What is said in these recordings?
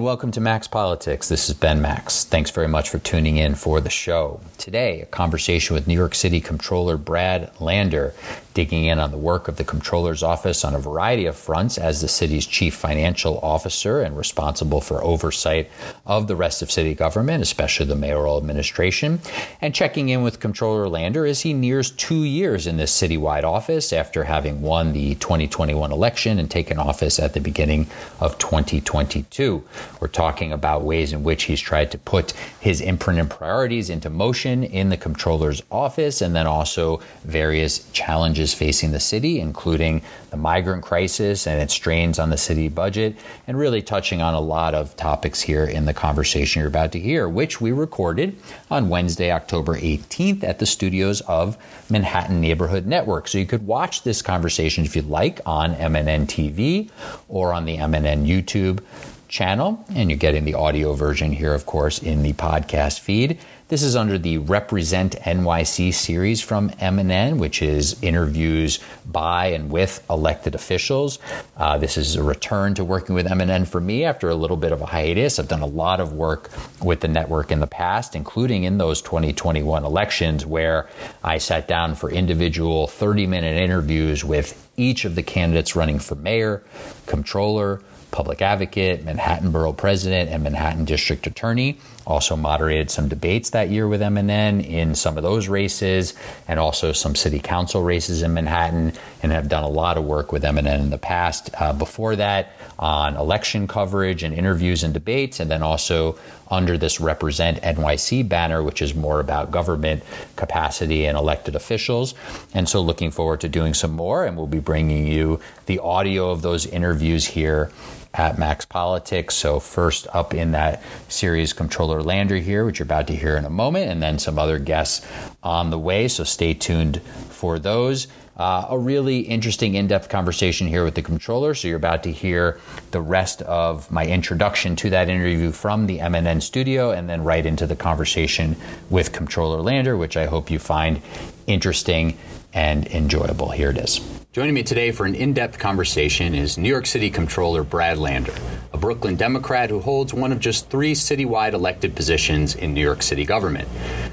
And welcome to Max Politics. This is Ben Max. Thanks very much for tuning in for the show. Today, a conversation with New York City Comptroller Brad Lander, digging in on the work of the Comptroller's Office on a variety of fronts as the city's chief financial officer and responsible for oversight of the rest of city government, especially the mayoral administration, and checking in with Comptroller Lander as he nears two years in this citywide office after having won the 2021 election and taken office at the beginning of 2022. We're talking about ways in which he's tried to put his imprint and priorities into motion in the comptroller's office, and then also various challenges facing the city, including the migrant crisis and its strains on the city budget, and really touching on a lot of topics here in the conversation you're about to hear, which we recorded on Wednesday, October 18th at the studios of Manhattan Neighborhood Network. So you could watch this conversation if you'd like on MNN TV or on the MNN YouTube channel, and you're getting the audio version here, of course, in the podcast feed. This is under the Represent NYC series from MNN, which is interviews by and with elected officials. Uh, this is a return to working with MNN for me after a little bit of a hiatus. I've done a lot of work with the network in the past, including in those 2021 elections, where I sat down for individual 30 minute interviews with each of the candidates running for mayor, comptroller, public advocate, Manhattan Borough President, and Manhattan District Attorney. Also moderated some debates that year with MNN in some of those races, and also some city council races in Manhattan, and have done a lot of work with MNN in the past. Uh, before that, on election coverage and interviews and debates, and then also under this Represent NYC banner, which is more about government capacity and elected officials. And so, looking forward to doing some more, and we'll be bringing you the audio of those interviews here at Max Politics. So, first up in that series, Controller Lander here, which you're about to hear in a moment, and then some other guests on the way. So, stay tuned for those. Uh, a really interesting in depth conversation here with the controller. So, you're about to hear the rest of my introduction to that interview from the MNN studio and then right into the conversation with controller Lander, which I hope you find interesting and enjoyable. Here it is. Joining me today for an in depth conversation is New York City Comptroller Brad Lander, a Brooklyn Democrat who holds one of just three citywide elected positions in New York City government.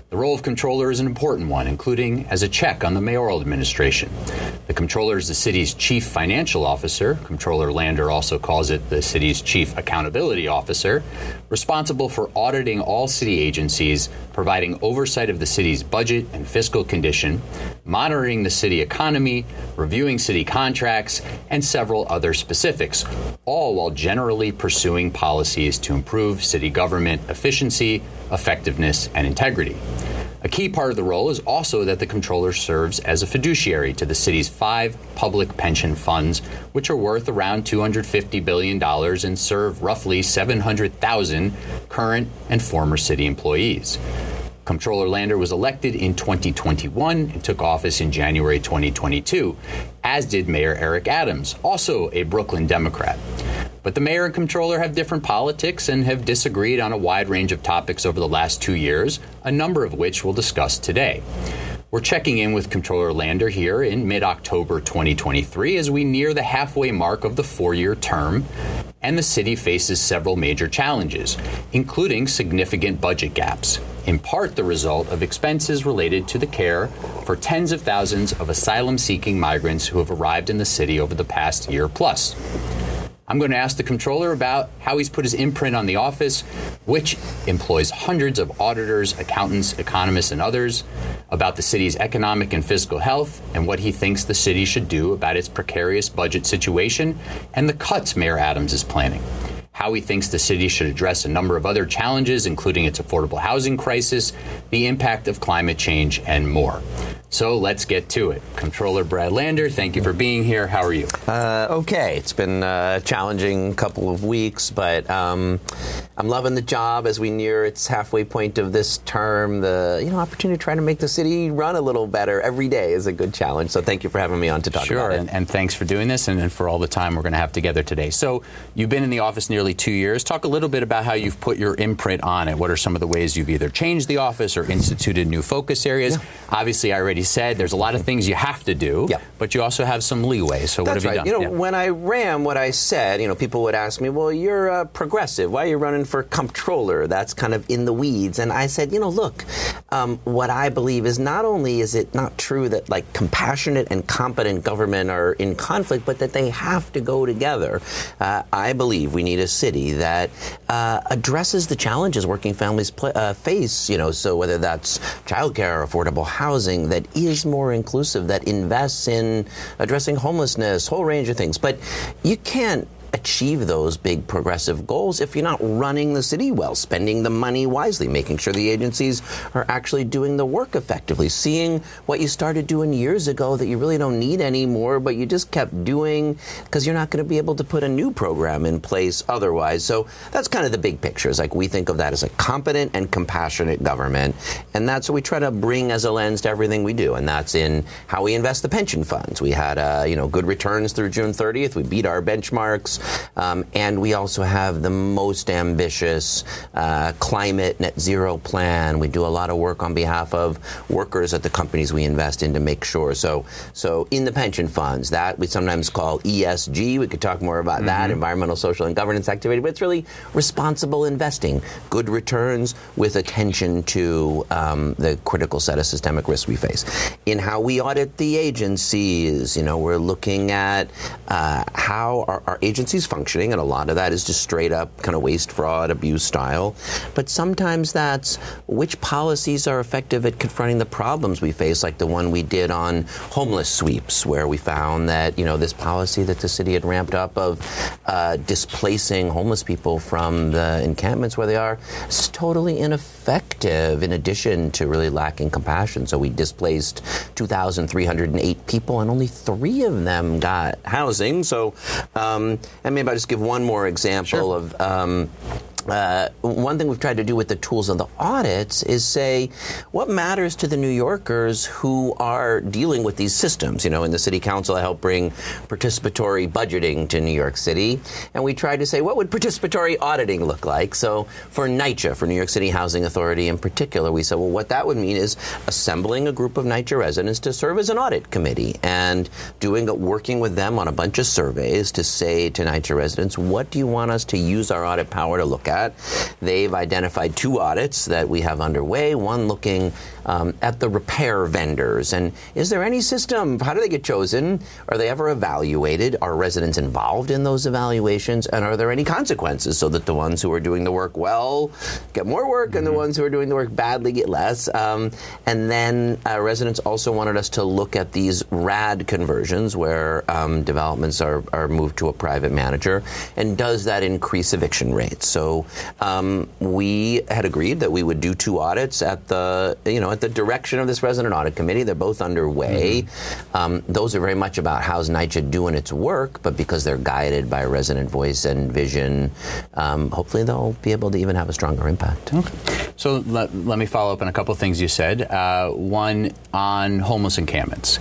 The role of controller is an important one, including as a check on the mayoral administration. The controller is the city's chief financial officer. Controller Lander also calls it the city's chief accountability officer, responsible for auditing all city agencies, providing oversight of the city's budget and fiscal condition, monitoring the city economy, reviewing city contracts, and several other specifics, all while generally pursuing policies to improve city government efficiency, effectiveness, and integrity. A key part of the role is also that the controller serves as a fiduciary to the city's five public pension funds, which are worth around $250 billion and serve roughly 700,000 current and former city employees. Comptroller Lander was elected in 2021 and took office in January 2022, as did Mayor Eric Adams, also a Brooklyn Democrat. But the mayor and comptroller have different politics and have disagreed on a wide range of topics over the last two years, a number of which we'll discuss today. We're checking in with Comptroller Lander here in mid October 2023 as we near the halfway mark of the four year term, and the city faces several major challenges, including significant budget gaps, in part the result of expenses related to the care for tens of thousands of asylum seeking migrants who have arrived in the city over the past year plus. I'm going to ask the controller about how he's put his imprint on the office, which employs hundreds of auditors, accountants, economists, and others, about the city's economic and fiscal health, and what he thinks the city should do about its precarious budget situation and the cuts Mayor Adams is planning how he thinks the city should address a number of other challenges, including its affordable housing crisis, the impact of climate change, and more. So let's get to it. Controller Brad Lander, thank you for being here. How are you? Uh, okay. It's been a challenging couple of weeks, but um, I'm loving the job as we near its halfway point of this term. The you know opportunity to try to make the city run a little better every day is a good challenge. So thank you for having me on to talk sure, about it. And, and thanks for doing this and, and for all the time we're going to have together today. So you've been in the office nearly two years. Talk a little bit about how you've put your imprint on it. What are some of the ways you've either changed the office or instituted new focus areas? Yeah. Obviously, I already already said there's a lot of things you have to do, Yep. but you also have some leeway. So what That's have you done? You know, Yeah. when I ran what I said, you know, people would ask me, "Well, you're uh, progressive. Why are you running for comptroller?" That's kind of in the weeds. And I said, you know, look, um, what I believe is not only is it not true that like compassionate and competent government are in conflict, but that they have to go together. Uh, I believe we need a city that uh, addresses the challenges working families pl- uh, face. You know, so whether that's childcare, affordable housing, that is more inclusive, that invests in addressing homelessness, whole range of things. But you can't achieve those big progressive goals if you're not running the city well, spending the money wisely, making sure the agencies are actually doing the work effectively, seeing what you started doing years ago that you really don't need anymore, but you just kept doing because you're not going to be able to put a new program in place otherwise. So that's kind of the big picture. It's like we think of that as a competent and compassionate government, and that's what we try to bring as a lens to everything we do, and that's in how we invest the pension funds. We had uh, you know good returns through June 30th. We beat our benchmarks. Um, and we also have the most ambitious uh, climate net zero plan. We do a lot of work on behalf of workers at the companies we invest in to make sure. So, so in the pension funds, that we sometimes call ESG. We could talk more about that, environmental, social, and governance activity. But it's really responsible investing, good returns with attention to um, the critical set of systemic risks we face. In how we audit the agencies, you know, we're looking at uh, how our, our agencies functioning, and a lot of that is just straight up kind of waste, fraud, abuse style. But sometimes that's which policies are effective at confronting the problems we face, like the one we did on homeless sweeps, where we found that you know this policy that the city had ramped up of uh, displacing homeless people from the encampments where they are is totally ineffective. In addition to really lacking compassion, so we displaced 2,308 people, and only three of them got housing. So. Um, and maybe I'll just give one more example of. Um, uh, one thing we've tried to do with the tools of the audits is say what matters to the New Yorkers who are dealing with these systems. You know, in the city council, I helped bring participatory budgeting to New York City, and we tried to say what would participatory auditing look like. So for NYCHA, for New York City Housing Authority in particular, we said, well, what that would mean is assembling a group of NYCHA residents to serve as an audit committee and doing working with them on a bunch of surveys to say to NYCHA residents, what do you want us to use our audit power to look at? They've identified two audits that we have underway. One looking um, at the repair vendors and is there any system? How do they get chosen? Are they ever evaluated? Are residents involved in those evaluations? And are there any consequences so that the ones who are doing the work well get more work and the ones who are doing the work badly get less? Um, and then uh, residents also wanted us to look at these RAD conversions where um, developments are, are moved to a private manager and does that increase eviction rates? So um, we had agreed that we would do two audits at the you know at the direction of this resident audit committee. They're both underway. Um, those are very much about how's NYCHA doing its work, but because they're guided by resident voice and vision, um, hopefully they'll be able to even have a stronger impact. So let, let me follow up on a couple of things you said. Uh, one on homeless encampments.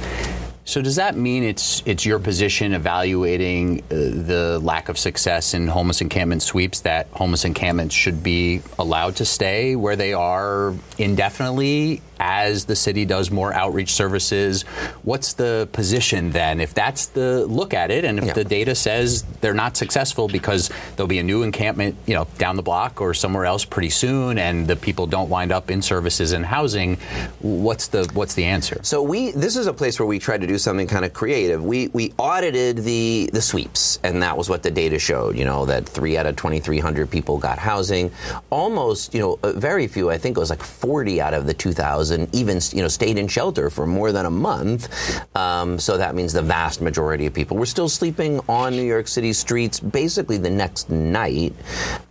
So does that mean it's it's your position evaluating uh, the lack of success in homeless encampment sweeps that homeless encampments should be allowed to stay where they are indefinitely as the city does more outreach services? What's the position then if that's the look at it and if Yeah. the data says they're not successful because there'll be a new encampment, you know, down the block or somewhere else pretty soon and the people don't wind up in services and housing, what's the what's the answer? So we this is a place where we tried to do something kind of creative. We we audited the the sweeps, and that was what the data showed. You know that three out of twenty three hundred people got housing. Almost, you know, very few. I think it was like forty out of the two thousand even you know stayed in shelter for more than a month. Um, so that means the vast majority of people were still sleeping on New York City streets basically the next night.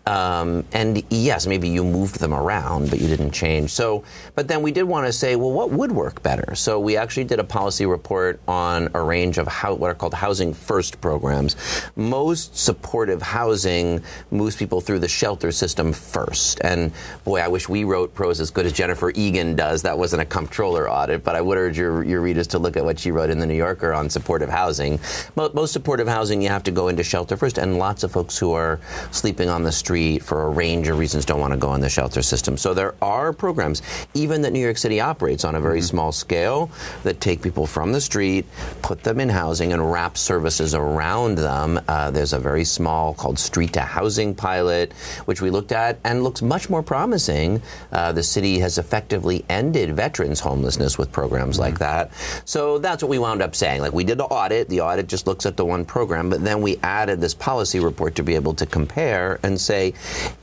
Um, and yes, maybe you moved them around, but you didn't change. So, but then we did want to say, well, what would work better? So we actually did a policy report on a range of how, what are called housing first programs. Most supportive housing moves people through the shelter system first. And boy, I wish we wrote prose as good as Jennifer Egan does. That wasn't a comptroller audit, but I would urge your, your readers to look at what she wrote in the New Yorker on supportive housing. Most supportive housing, you have to go into shelter first, and lots of folks who are sleeping on the street for a range of reasons don't want to go in the shelter system. So there are programs, even that New York City operates on a very mm-hmm. small scale, that take people from the street, put them in housing, and wrap services around them. Uh, there's a very small called Street to Housing pilot, which we looked at and looks much more promising. Uh, the city has effectively ended veterans homelessness with programs mm-hmm. like that. So that's what we wound up saying. Like we did the audit. The audit just looks at the one program, but then we added this policy report to be able to compare and say,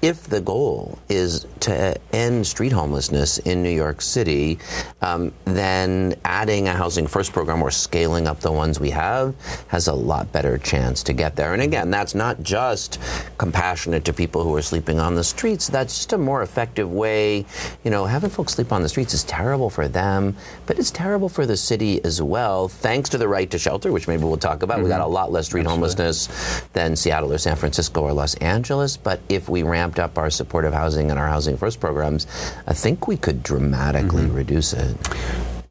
if the goal is to end street homelessness in New York City, um, then adding a housing first program or scaling up the ones we have has a lot better chance to get there. And again, that's not just compassionate to people who are sleeping on the streets. That's just a more effective way. You know, having folks sleep on the streets is terrible for them, but it's terrible for the city as well. Thanks to the right to shelter, which maybe we'll talk about, mm-hmm. we got a lot less street Absolutely. homelessness than Seattle or San Francisco or Los Angeles. But if we ramped up our supportive housing and our housing first programs, I think we could dramatically mm-hmm. reduce it.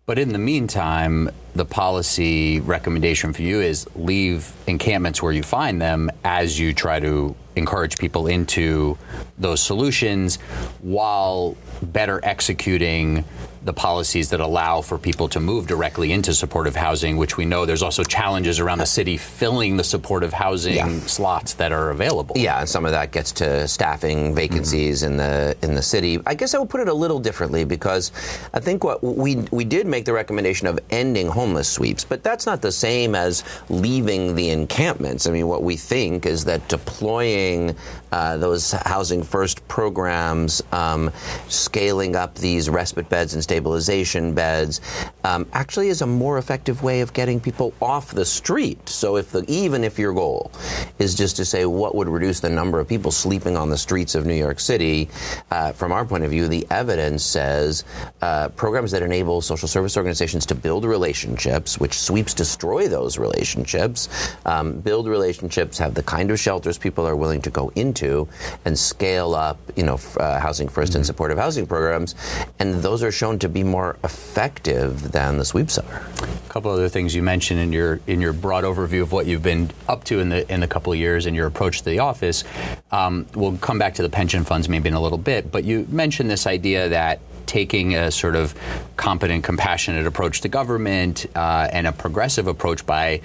But in the meantime, the policy recommendation for you is leave encampments where you find them as you try to encourage people into those solutions while better executing the policies that allow for people to move directly into supportive housing, which we know there's also challenges around the city filling the supportive housing yeah. slots that are available. Yeah, and some of that gets to staffing vacancies mm-hmm. in the in the city. I guess I would put it a little differently because I think what we we did make the recommendation of ending homeless sweeps, but that's not the same as leaving the encampments. I mean, what we think is that deploying uh, those housing first programs, um, scaling up these respite beds and stabilization beds um, actually is a more effective way of getting people off the street. So if the, even if your goal is just to say what would reduce the number of people sleeping on the streets of New York City, uh, from our point of view, the evidence says uh, programs that enable social service organizations to build relationships, which sweeps destroy those relationships, um, build relationships, have the kind of shelters people are willing to go into, and scale up, you know, uh, housing 1st mm-hmm. and supportive housing programs, and those are shown to be more effective than the sweeps are. A couple other things you mentioned in your in your broad overview of what you've been up to in the in the couple of years and your approach to the office. Um, we'll come back to the pension funds maybe in a little bit, but you mentioned this idea that taking a sort of competent, compassionate approach to government uh, and a progressive approach by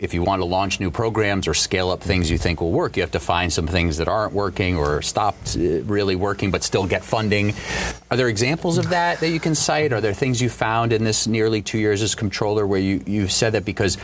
if you want to launch new programs or scale up things you think will work, you have to find some things that aren't working or stopped uh, really working but still get funding. Are there examples of that that you can cite? Are there things you found in this nearly two years as controller where you, you've said that because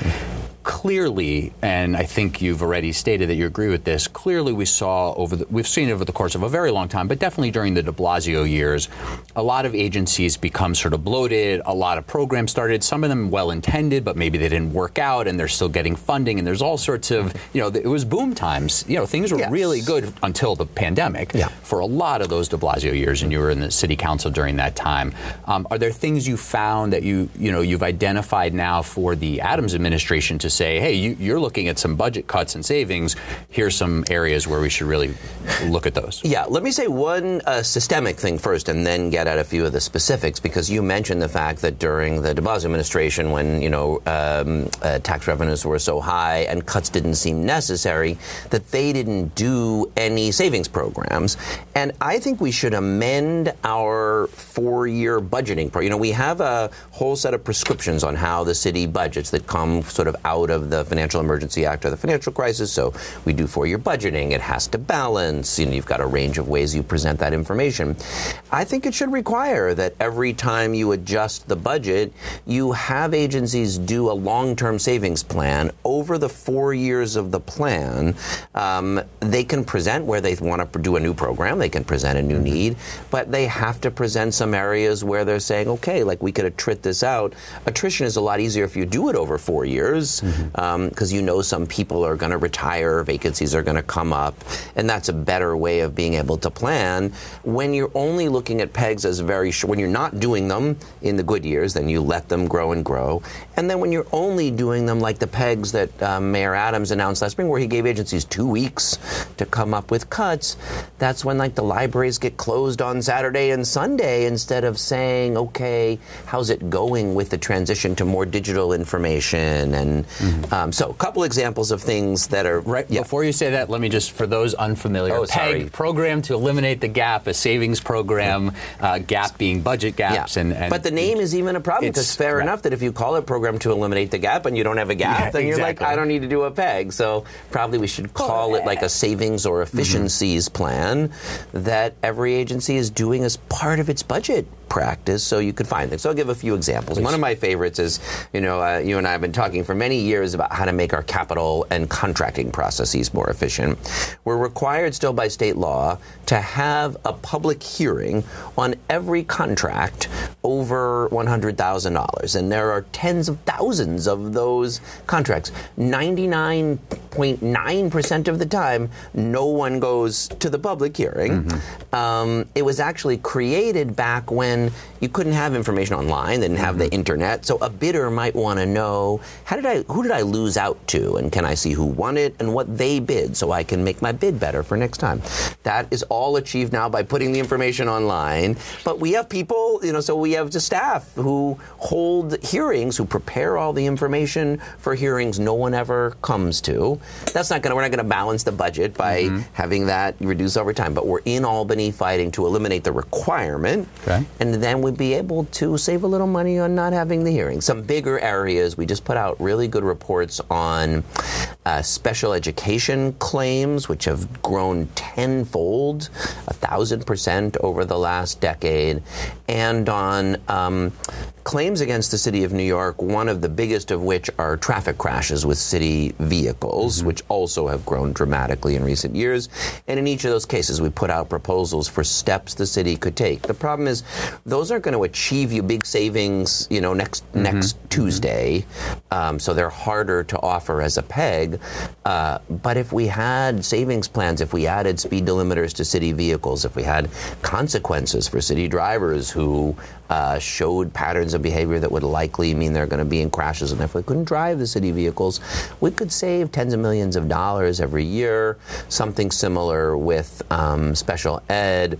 clearly, and I think you've already stated that you agree with this. Clearly, we saw over the, we've seen over the course of a very long time, but definitely during the De Blasio years, a lot of agencies become sort of bloated. A lot of programs started. Some of them well intended, but maybe they didn't work out, and they're still getting funding. And there's all sorts of you know, it was boom times. You know, things were yes. really good until the pandemic yeah. for a lot of those De Blasio years, and you were in the city council during that time. Um, are there things you found that you you know you've identified now for the Adams administration to say, hey, you, are looking at some budget cuts and savings. Here's some areas where we should really look at those. Yeah, let me say one uh, systemic thing first and then get at a few of the specifics because you mentioned the fact that during the de Blasio administration, when, you know, um, uh, tax revenues were so high and cuts didn't seem necessary, that they didn't do any savings programs. And I think we should amend our four year budgeting program. You know, we have a whole set of prescriptions on how the city budgets that come sort of out out of the Financial Emergency Act or the financial crisis. So we do four year budgeting. It has to balance. You know, you've got a range of ways you present that information. I think it should require that every time you adjust the budget, you have agencies do a long term savings plan over the four years of the plan. Um, they can present where they want to do a new program, they can present a new mm-hmm. need, but they have to present some areas where they're saying, okay, like we could attrit this out. Attrition is a lot easier if you do it over four years. Because um, you know some people are going to retire, vacancies are going to come up, and that's a better way of being able to plan. When you're only looking at pegs as very short, when you're not doing them in the good years, then you let them grow and grow. And then when you're only doing them like the pegs that um, Mayor Adams announced last spring, where he gave agencies two weeks to come up with cuts, that's when like the libraries get closed on Saturday and Sunday instead of saying, okay, how's it going with the transition to more digital information and Mm-hmm. Um, so, a couple examples of things that are right. Yeah. Before you say that, let me just, for those unfamiliar, oh, PEG program to eliminate the gap, a savings program, uh, gap being budget gaps, yeah. and, and, but the name is even a problem because fair right. enough that if you call it program to eliminate the gap and you don't have a gap, yeah, then you're exactly. like, I don't need to do a PEG. So probably we should call it like a savings or efficiencies mm-hmm. plan that every agency is doing as part of its budget practice so you could find things. So I'll give a few examples. Please. One of my favorites is, you know, uh, you and I have been talking for many years about how to make our capital and contracting processes more efficient. We're required still by state law to have a public hearing on every contract over $100,000. And there are tens of thousands of those contracts. 99.9% of the time, no one goes to the public hearing. Mm-hmm. Um, it was actually created back when you couldn't have information online, they didn't have mm-hmm. the internet. So a bidder might want to know how did I, who did I lose out to, and can I see who won it and what they bid, so I can make my bid better for next time. That is all achieved now by putting the information online. But we have people, you know, so we have the staff who hold hearings, who prepare all the information for hearings no one ever comes to. That's not going to, we're not going to balance the budget by mm-hmm. having that reduce over time. But we're in Albany fighting to eliminate the requirement. Okay. And and then we'd be able to save a little money on not having the hearing. Some bigger areas, we just put out really good reports on uh, special education claims, which have grown tenfold, a thousand percent over the last decade, and on um, claims against the city of New York, one of the biggest of which are traffic crashes with city vehicles, mm-hmm. which also have grown dramatically in recent years. And in each of those cases, we put out proposals for steps the city could take. The problem is, those aren't going to achieve you big savings, you know, next mm-hmm. next mm-hmm. Tuesday. Um, so they're harder to offer as a peg. Uh, but if we had savings plans, if we added speed delimiters to city vehicles, if we had consequences for city drivers who uh, showed patterns of behavior that would likely mean they're going to be in crashes. And if we couldn't drive the city vehicles, we could save tens of millions of dollars every year. Something similar with um, special ed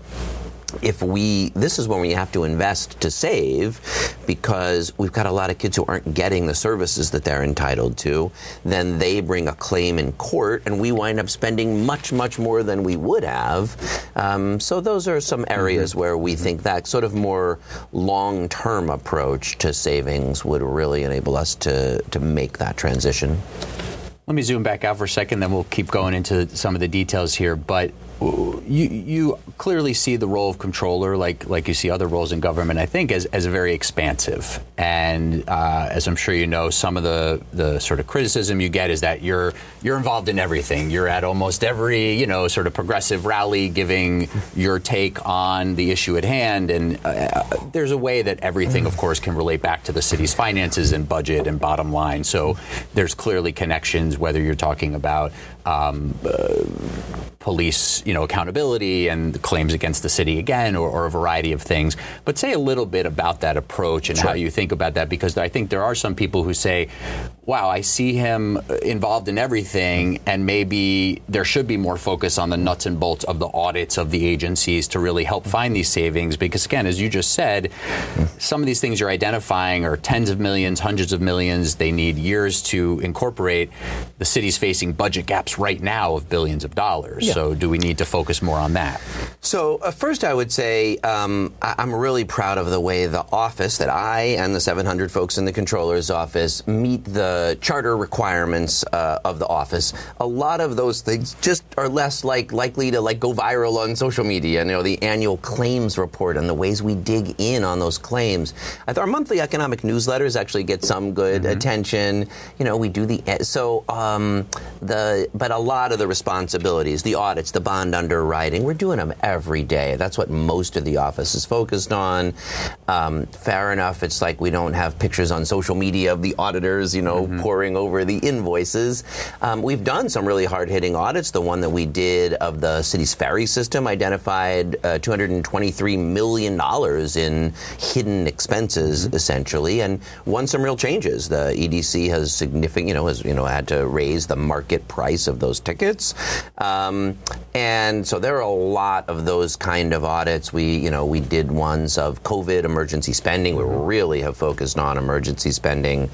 if we this is when we have to invest to save because we've got a lot of kids who aren't getting the services that they're entitled to then they bring a claim in court and we wind up spending much much more than we would have um, so those are some areas mm-hmm. where we mm-hmm. think that sort of more long-term approach to savings would really enable us to to make that transition let me zoom back out for a second then we'll keep going into some of the details here but you you clearly see the role of controller, like like you see other roles in government. I think as, as very expansive, and uh, as I'm sure you know, some of the the sort of criticism you get is that you're you're involved in everything. You're at almost every you know sort of progressive rally, giving your take on the issue at hand. And uh, there's a way that everything, of course, can relate back to the city's finances and budget and bottom line. So there's clearly connections, whether you're talking about um, uh, police, you know, accountability and claims against the city again, or, or, a variety of things. But say a little bit about that approach and sure. how you think about that, because I think there are some people who say, "Wow, I see him involved in everything, and maybe there should be more focus on the nuts and bolts of the audits of the agencies to really help find these savings." Because again, as you just said, some of these things you're identifying are tens of millions, hundreds of millions. They need years to incorporate. The city's facing budget gaps right now of billions of dollars. Yeah. So, do we need to focus more on that? So, uh, first, I would say um, I- am really proud of the way the office that I and the 700 folks in the controller's office meet the charter requirements uh, of the office. A lot of those things just are less like likely to like go viral on social media. You know, the annual claims report and the ways we dig in on those claims. Our monthly economic newsletters actually get some good mm-hmm. attention. You know, we do the so um, the but a lot of the responsibilities, the audits, the bond underwriting, we're doing them every day. That's what most of the office is focused on. Um, fair enough, it's like we don't have pictures on social media of the auditors, you know, mm-hmm. poring over the invoices. Um, we've done some really hard hitting audits. The one that we did of the city's ferry system identified uh, $223 million in hidden expenses, mm-hmm. essentially, and won some real changes. The EDC has significant, you know, has you know had to raise the market price of those tickets. Um, and so there are a lot of of those kind of audits. We, you know, we did ones of COVID emergency spending. We really have focused on emergency spending,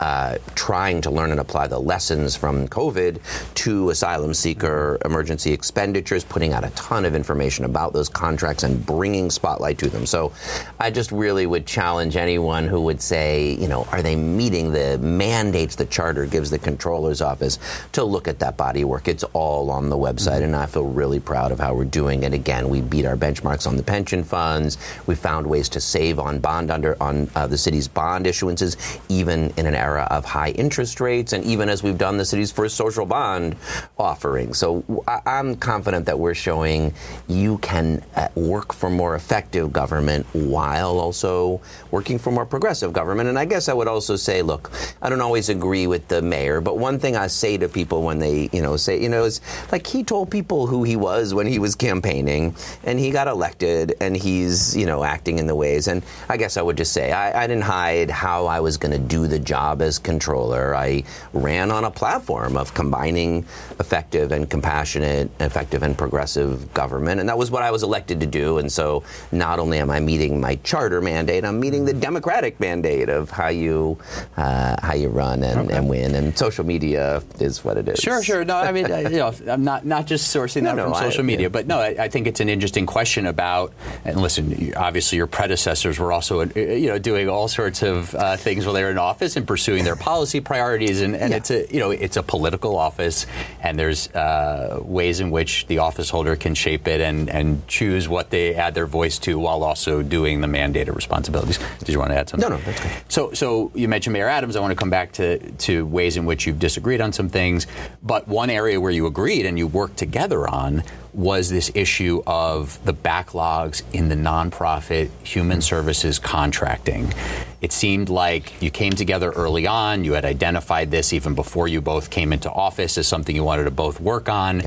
uh, trying to learn and apply the lessons from COVID to asylum seeker emergency expenditures, putting out a ton of information about those contracts and bringing spotlight to them. So, I just really would challenge anyone who would say, you know, are they meeting the mandates the charter gives the controller's office to look at that body work? It's all on the website, mm-hmm. and I feel really proud of how we're doing it. Again, we beat our benchmarks on the pension funds. We found ways to save on bond under on uh, the city's bond issuances, even in an era of high interest rates, and even as we've done the city's first social bond offering. So I- am confident that we're showing you can uh, work for more effective government while also working for more progressive government. And I guess I would also say, look, I don't always agree with the mayor, but one thing I say to people when they, you know, say, you know, is like he told people who he was when he was campaigning, and he got elected, and he's, you know, acting in the ways. And I guess I would just say I, I didn't hide how I was going to do the job as controller. I ran on a platform of combining effective and compassionate, effective and progressive government, and that was what I was elected to do. And so, not only am I meeting my charter mandate, I'm meeting the democratic mandate of how you uh, how you run and, okay. and, win. And social media is what it is. Sure, sure. No, I mean, you know, I'm not not just sourcing that no, from no, social I, media, yeah. but no, I, I, think it's an interesting question about. And listen, obviously, your predecessors were also, uh, you know, doing all sorts of uh, things while they were in office and pursuing their policy priorities. And, and yeah. it's a, you know, it's a political office, and there's uh, ways in which the office holder can shape it and and choose what they add their voice to, while also doing the mandated responsibilities. Did you want to add something? No, no, that's good. So, so you mentioned Mayor Adams. I want to come back to to ways in which you've disagreed on some things, but one area where you agreed and you worked together on was this issue of the backlogs in the nonprofit human services contracting. It seemed like you came together early on. You had identified this even before you both came into office as something you wanted to both work on.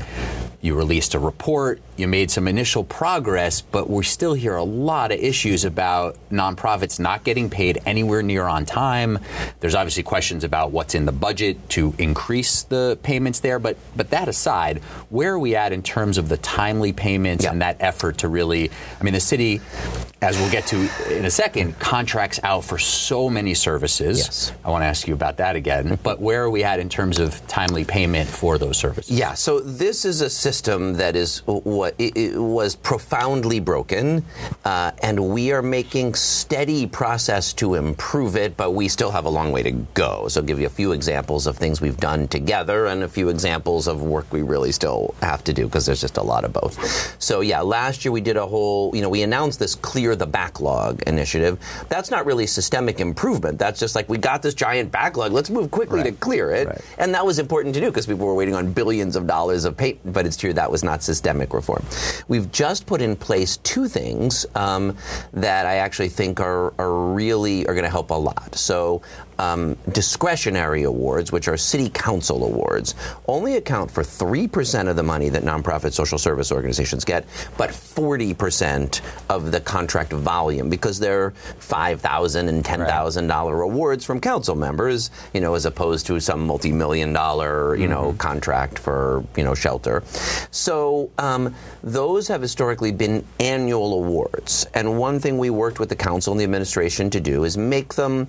You released a report. You made some initial progress, but we still hear a lot of issues about nonprofits not getting paid anywhere near on time. There's obviously questions about what's in the budget to increase the payments there, but but that aside, where are we at in terms of the timely payments and that effort to really I mean the city as we'll get to in a second, contracts out for so many services. Yes. I want to ask you about that again. But where are we at in terms of timely payment for those services? Yeah. So this is a system that is what it, was profoundly broken, uh, and we are making steady process to improve it. But we still have a long way to go. So I'll give you a few examples of things we've done together, and a few examples of work we really still have to do because there's just a lot of both. So yeah, last year we did a whole. You know, we announced this clear the backlog initiative. That's not really systemic improvement. That's just like we got this giant backlog. Let's move quickly right. to clear it. Right. And that was important to do because people were waiting on billions of dollars of pay. But it's true that was not systemic reform. We've just put in place two things um, that I actually think are, are really are going to help a lot. So um, discretionary awards, which are city council awards, only account for 3% of the money that nonprofit social service organizations get, but 40% of the contract volume because they're $5,000 and $10,000 right. awards from council members, you know, as opposed to some multi-million dollar, you mm-hmm. know, contract for, you know, shelter. So um, those have historically been annual awards. And one thing we worked with the council and the administration to do is make them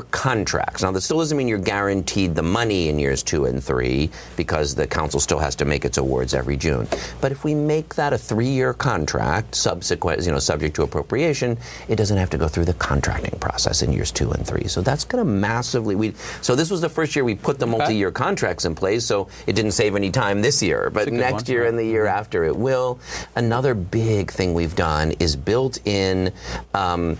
multi-year contracts. Now, that still doesn't mean you're guaranteed the money in years two and three because the council still has to make its awards every June. But if we make that a three-year contract, subsequent, you know, subject to appropriation, it doesn't have to go through the contracting process in years two and three. So that's going to massively. We, so this was the first year we put the multi-year contracts in place. So it didn't save any time this year, but next one. year and the year mm-hmm. after it will. Another big thing we've done is built in. Um,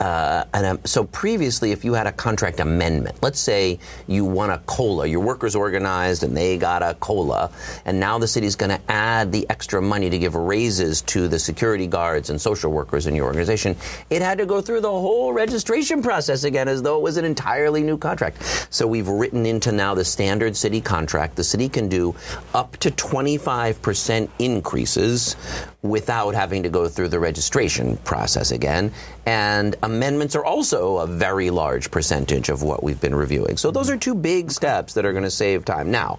uh, um, so previously, if you had a contract amendment, let's say you won a COLA, your workers organized and they got a COLA, and now the city's going to add the extra money to give raises to the security guards and social workers in your organization, it had to go through the whole registration process again as though it was an entirely new contract. So we've written into now the standard city contract. The city can do up to 25% increases without having to go through the registration process again. And amendments are also a very large percentage of what we've been reviewing. So those are two big steps that are going to save time. Now,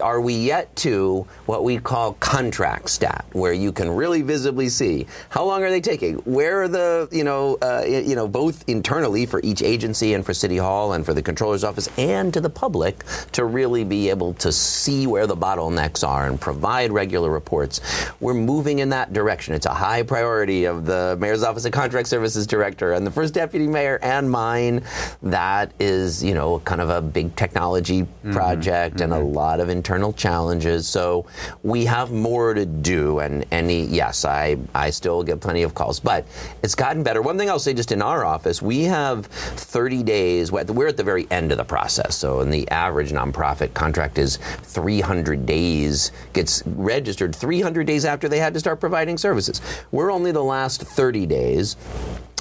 are we yet to what we call contract stat, where you can really visibly see how long are they taking? Where are the, you know, uh, you know, both internally for each agency and for City Hall and for the Controller's Office and to the public to really be able to see where the bottlenecks are and provide regular reports. We're moving in that direction. It's a high priority of the Mayor's Office of Contract Services Director and the first deputy mayor and mine. That is, you know, kind of a big technology mm-hmm. project mm-hmm. and a mm-hmm. lot of internal challenges. So we have more to do. And any, yes, I, I still get plenty of calls, but it's gotten better. One thing I'll say just in our office, we have 30 days, we're at the very end of the process. So in the average nonprofit contract is 300 days, gets registered 300 days after they had to start providing services. We're only the last 30 days.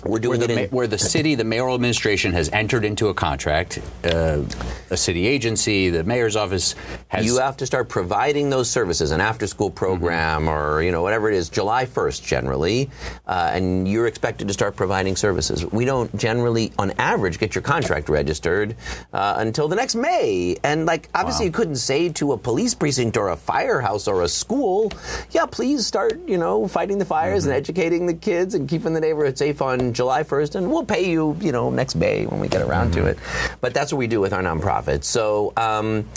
We're doing where the, in, where the city, the mayoral administration has entered into a contract, uh, a city agency, the mayor's office has. You have to start providing those services, an after-school program, mm-hmm. or you know whatever it is, July 1st generally, uh, and you're expected to start providing services. We don't generally, on average, get your contract registered uh, until the next May, and like obviously wow. you couldn't say to a police precinct or a firehouse or a school, yeah, please start you know fighting the fires mm-hmm. and educating the kids and keeping the neighborhood safe on July 1st, and we'll pay you, you know, next May when we get around mm-hmm. to it. But that's what we do with our nonprofit. So, um,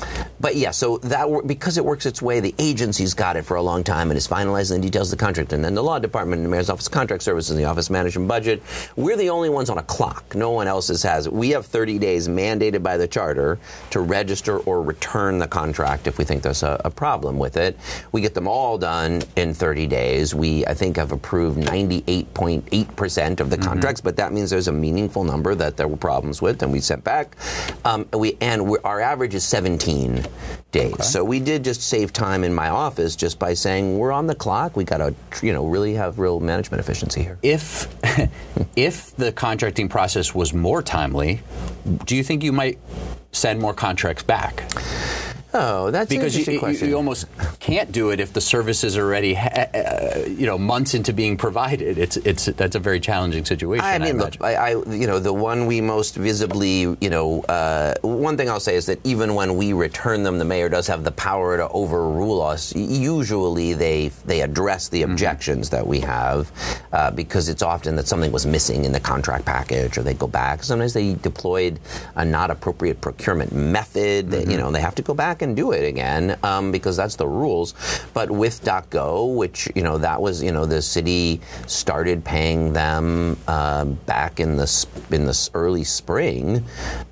but yeah, so that because it works its way, the agency's got it for a long time and is finalizing the details of the contract, and then the law department, and the mayor's office, contract services, and the office management budget. We're the only ones on a clock. No one else has. We have 30 days mandated by the charter to register or return the contract if we think there's a, a problem with it. We get them all done in 30 days. We, I think, have approved 98.8 percent of the mm-hmm. contracts, but that means there's a meaningful number that there were problems with, and we sent back. Um, and we and our average is 17 days. Okay. So we did just save time in my office just by saying we're on the clock. We got to you know really have real management efficiency here. If if the contracting process was more timely, do you think you might send more contracts back? Oh, that's because you, you, you, almost can't do it if the service is already, uh, you know, months into being provided. It's it's that's a very challenging situation. I mean, I look, I, I, you know, the one we most visibly, you know, uh, one thing I'll say is that even when we return them, the mayor does have the power to overrule us. Usually, they they address the mm-hmm. objections mm-hmm. that we have uh, because it's often that something was missing in the contract package, or they go back. Sometimes they deployed a not appropriate procurement method. Mm-hmm. you know, they have to go back and do it again um, because that's the rules. But with DocGo, which you know that was you know the city started paying them uh, back in the in the early spring,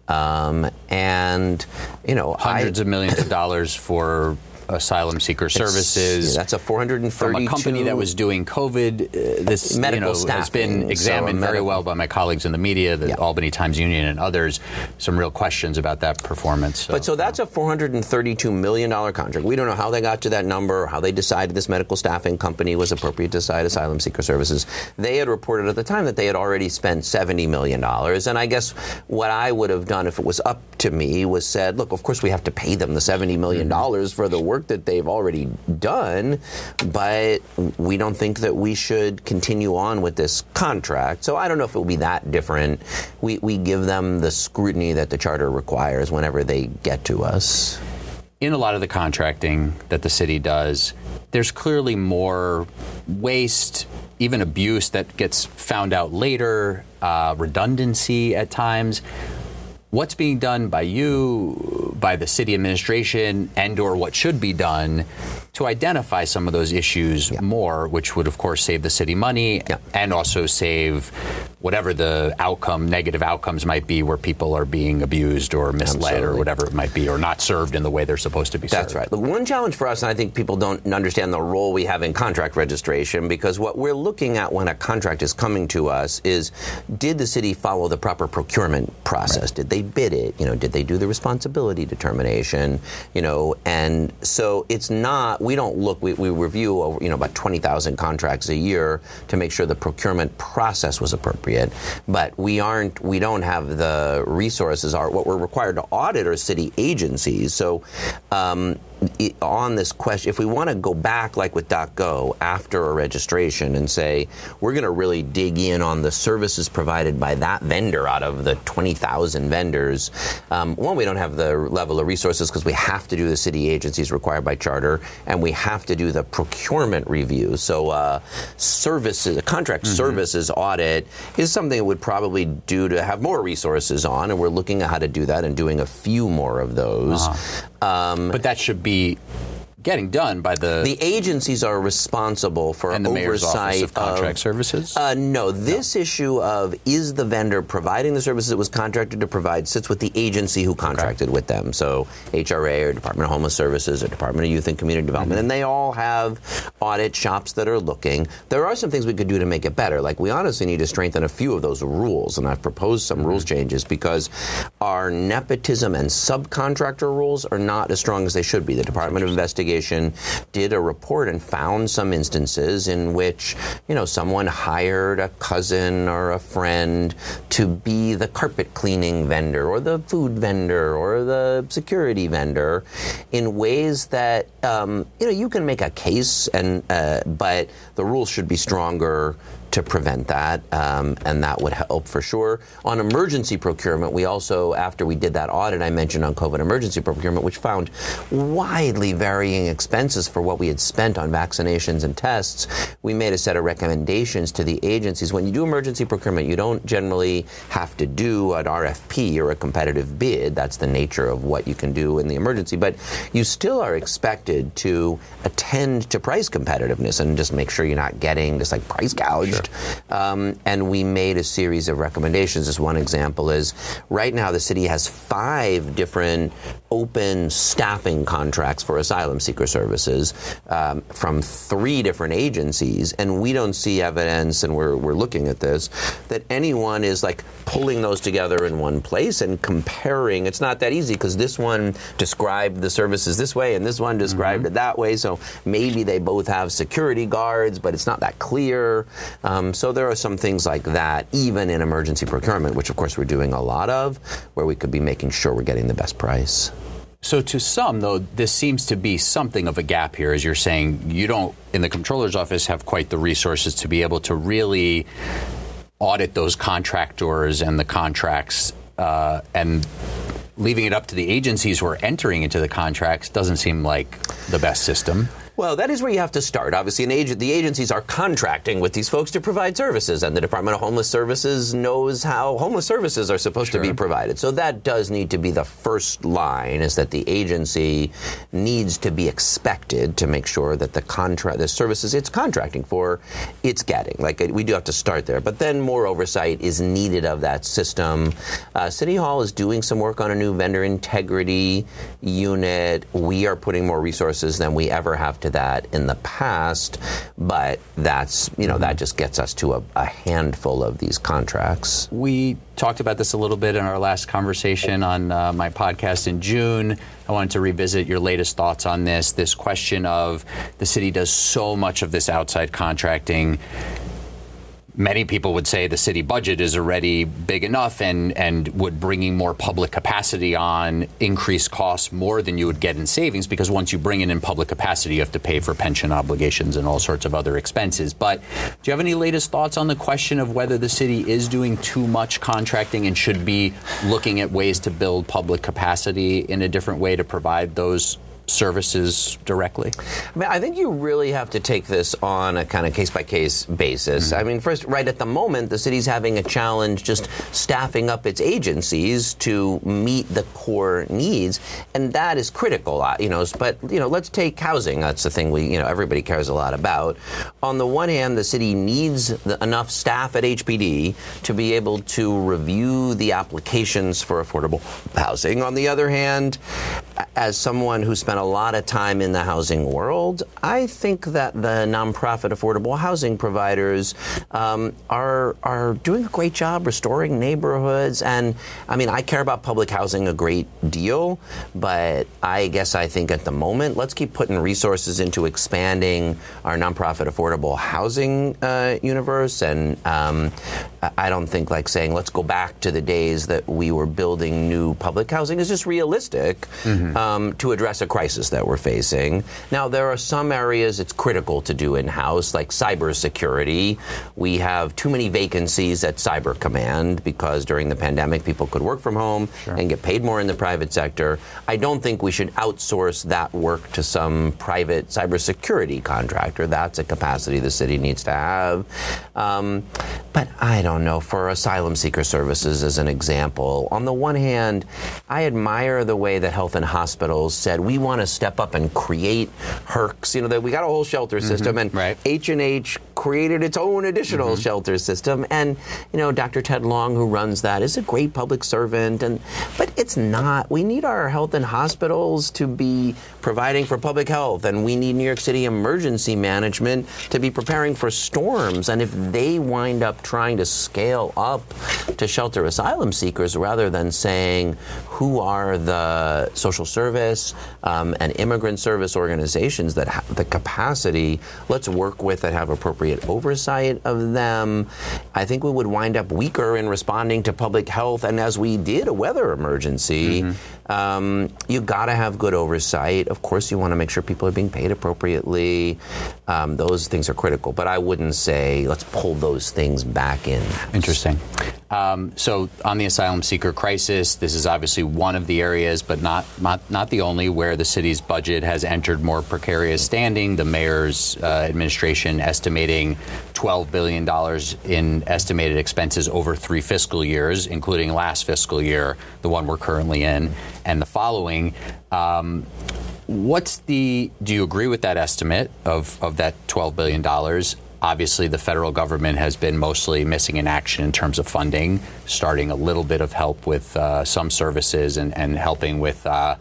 um, and you know hundreds I, of millions of dollars for asylum seeker services. Yeah, that's a 432 from a company that was doing COVID. Uh, this medical you know, staffing, has been examined so very well by my colleagues in the media, the yeah. Albany Times Union and others. Some real questions about that performance. So, but so that's a 432 million dollar contract. We don't know how they got to that number, or how they decided this medical staffing company was appropriate to cite asylum seeker services. They had reported at the time that they had already spent 70 million dollars, and I guess what I would have done if it was up to me was said, look, of course we have to pay them the 70 million dollars for the work work that they've already done, but we don't think that we should continue on with this contract. So I don't know if it will be that different. We, we give them the scrutiny that the charter requires whenever they get to us. In a lot of the contracting that the city does, there's clearly more waste, even abuse that gets found out later, uh, redundancy at times what's being done by you, by the city administration, and or what should be done to identify some of those issues yeah. more, which would of course save the city money yeah. and also save whatever the outcome, negative outcomes might be, where people are being abused or misled Absolutely. or whatever it might be, or not served in the way they're supposed to be served. That's right. One challenge for us, and I think people don't understand the role we have in contract registration, because what we're looking at when a contract is coming to us is, did the city follow the proper procurement process? Right. Did they bid it? You know, did they do the responsibility determination? You know, and so it's not. We don't look. We, we review over, you know about twenty thousand contracts a year to make sure the procurement process was appropriate appropriate. But we aren't, we don't have the resources. Are what we're required to audit are city agencies. So. Um, on this question, if we want to go back like with DocGo after a registration and say we're going to really dig in on the services provided by that vendor out of the 20,000 vendors, um, one, we don't have the level of resources because we have to do the city agencies required by charter, and we have to do the procurement review. So, uh, services, a contract mm-hmm. services audit is something that would probably do to have more resources on, and we're looking at how to do that and doing a few more of those. Uh-huh. Um, but that should be 以。Getting done by the the agencies are responsible for and the oversight Mayor's Office of Contract of, Services. Uh, no, this no. issue of is the vendor providing the services it was contracted to provide sits with the agency who contracted okay. with them. So HRA or Department of Homeless Services or Department of Youth and Community Development, mm-hmm. and they all have audit shops that are looking. There are some things we could do to make it better. Like we honestly need to strengthen a few of those rules, and I've proposed some mm-hmm. rules changes because our nepotism and subcontractor rules are not as strong as they should be. The Department of Investigation investigation did a report and found some instances in which, you know, someone hired a cousin or a friend to be the carpet cleaning vendor or the food vendor or the security vendor in ways that, um, you know, you can make a case, and uh, but the rules should be stronger to prevent that, um, and that would help for sure. On emergency procurement, we also, after we did that audit I mentioned on COVID emergency procurement, which found widely varying expenses for what we had spent on vaccinations and tests, we made a set of recommendations to the agencies. When you do emergency procurement, you don't generally have to do an RFP or a competitive bid. That's the nature of what you can do in the emergency, but you still are expected to attend to price competitiveness and just make sure you're not getting just like price Sure. Um, and we made a series of recommendations. As one example is right now the city has five different open staffing contracts for asylum seeker services um, from three different agencies, and we don't see evidence, and we're, we're looking at this, that anyone is like pulling those together in one place and comparing. It's not that easy because this one described the services this way and this one described mm-hmm. it that way. So maybe they both have security guards, but it's not that clear. Um, so there are some things like that, even in emergency procurement, which of course we're doing a lot of, where we could be making sure we're getting the best price. So to some, though, this seems to be something of a gap here, as you're saying. You don't, in the comptroller's office, have quite the resources to be able to really audit those contractors and the contracts uh, and leaving it up to the agencies who are entering into the contracts doesn't seem like the best system. Well, that is where you have to start. Obviously, agent, the agencies are contracting with these folks to provide services, and the Department of Homeless Services knows how homeless services are supposed sure. to be provided. So that does need to be the first line: is that the agency needs to be expected to make sure that the contract, the services it's contracting for, it's getting. Like we do have to start there, but then more oversight is needed of that system. Uh, City Hall is doing some work on a new vendor integrity unit. We are putting more resources than we ever have to that in the past, but that's, you know, that just gets us to a, a handful of these contracts. We talked about this a little bit in our last conversation on uh, my podcast in June. I wanted to revisit your latest thoughts on this this question of the city does so much of this outside contracting many people would say the city budget is already big enough and, and would bringing more public capacity on increase costs more than you would get in savings because once you bring in in public capacity, you have to pay for pension obligations and all sorts of other expenses. But do you have any latest thoughts on the question of whether the city is doing too much contracting and should be looking at ways to build public capacity in a different way to provide those services directly? I mean, I think you really have to take this on a kind of case by case basis. Mm-hmm. I mean, first, right at the moment, the city's having a challenge just staffing up its agencies to meet the core needs, and that is critical. Uh, you know, but you know, let's take housing. That's the thing we, you know, everybody cares a lot about. On the one hand, the city needs the, enough staff at HPD to be able to review the applications for affordable housing. On the other hand, as someone who spent a lot of time in the housing world, I think that the nonprofit affordable housing providers um, are are doing a great job restoring neighborhoods. And I mean, I care about public housing a great deal, but I guess I think at the moment, let's keep putting resources into expanding our nonprofit affordable housing uh, universe. And um, I don't think like saying let's go back to the days that we were building new public housing is just realistic. Mm-hmm. mm-hmm. um, to address a crisis that we're facing. Now, there are some areas it's critical to do in house, like cybersecurity. We have too many vacancies at Cyber Command because during the pandemic, people could work from home sure. and get paid more in the private sector. I don't think we should outsource that work to some private cybersecurity contractor. That's a capacity the city needs to have. Um, but I don't know, for asylum seeker services, as an example, on the one hand, I admire the way that health and hospitals said we want to step up and create HERRCs. You know, that we got a whole shelter mm-hmm. system, mm-hmm. and H and H created its own additional mm-hmm. shelter system. And you know, Dr. Ted Long, who runs that, is a great public servant. And but it's not. We need our health and hospitals to be providing for public health, and we need New York City emergency management to be preparing for storms. And if they wind up trying to scale up to shelter asylum seekers rather than saying who are the social service um, and immigrant service organizations that have the capacity, let's work with and have appropriate oversight of them. I think we would wind up weaker in responding to public health. And as we did a weather emergency, mm-hmm um, you got to have good oversight. Of course, you want to make sure people are being paid appropriately. Um, those things are critical. But I wouldn't say let's pull those things back in. Interesting. Um, so on the asylum seeker crisis, this is obviously one of the areas, but not, not not the only, where the city's budget has entered more precarious standing. The mayor's uh, administration estimating $12 billion in estimated expenses over three fiscal years, including last fiscal year, the one we're currently in and the following. Um, what's the? Do you agree with that estimate of of that twelve billion dollars? Obviously, the federal government has been mostly missing in action in terms of funding, starting a little bit of help with uh, some services and, and, helping with uh,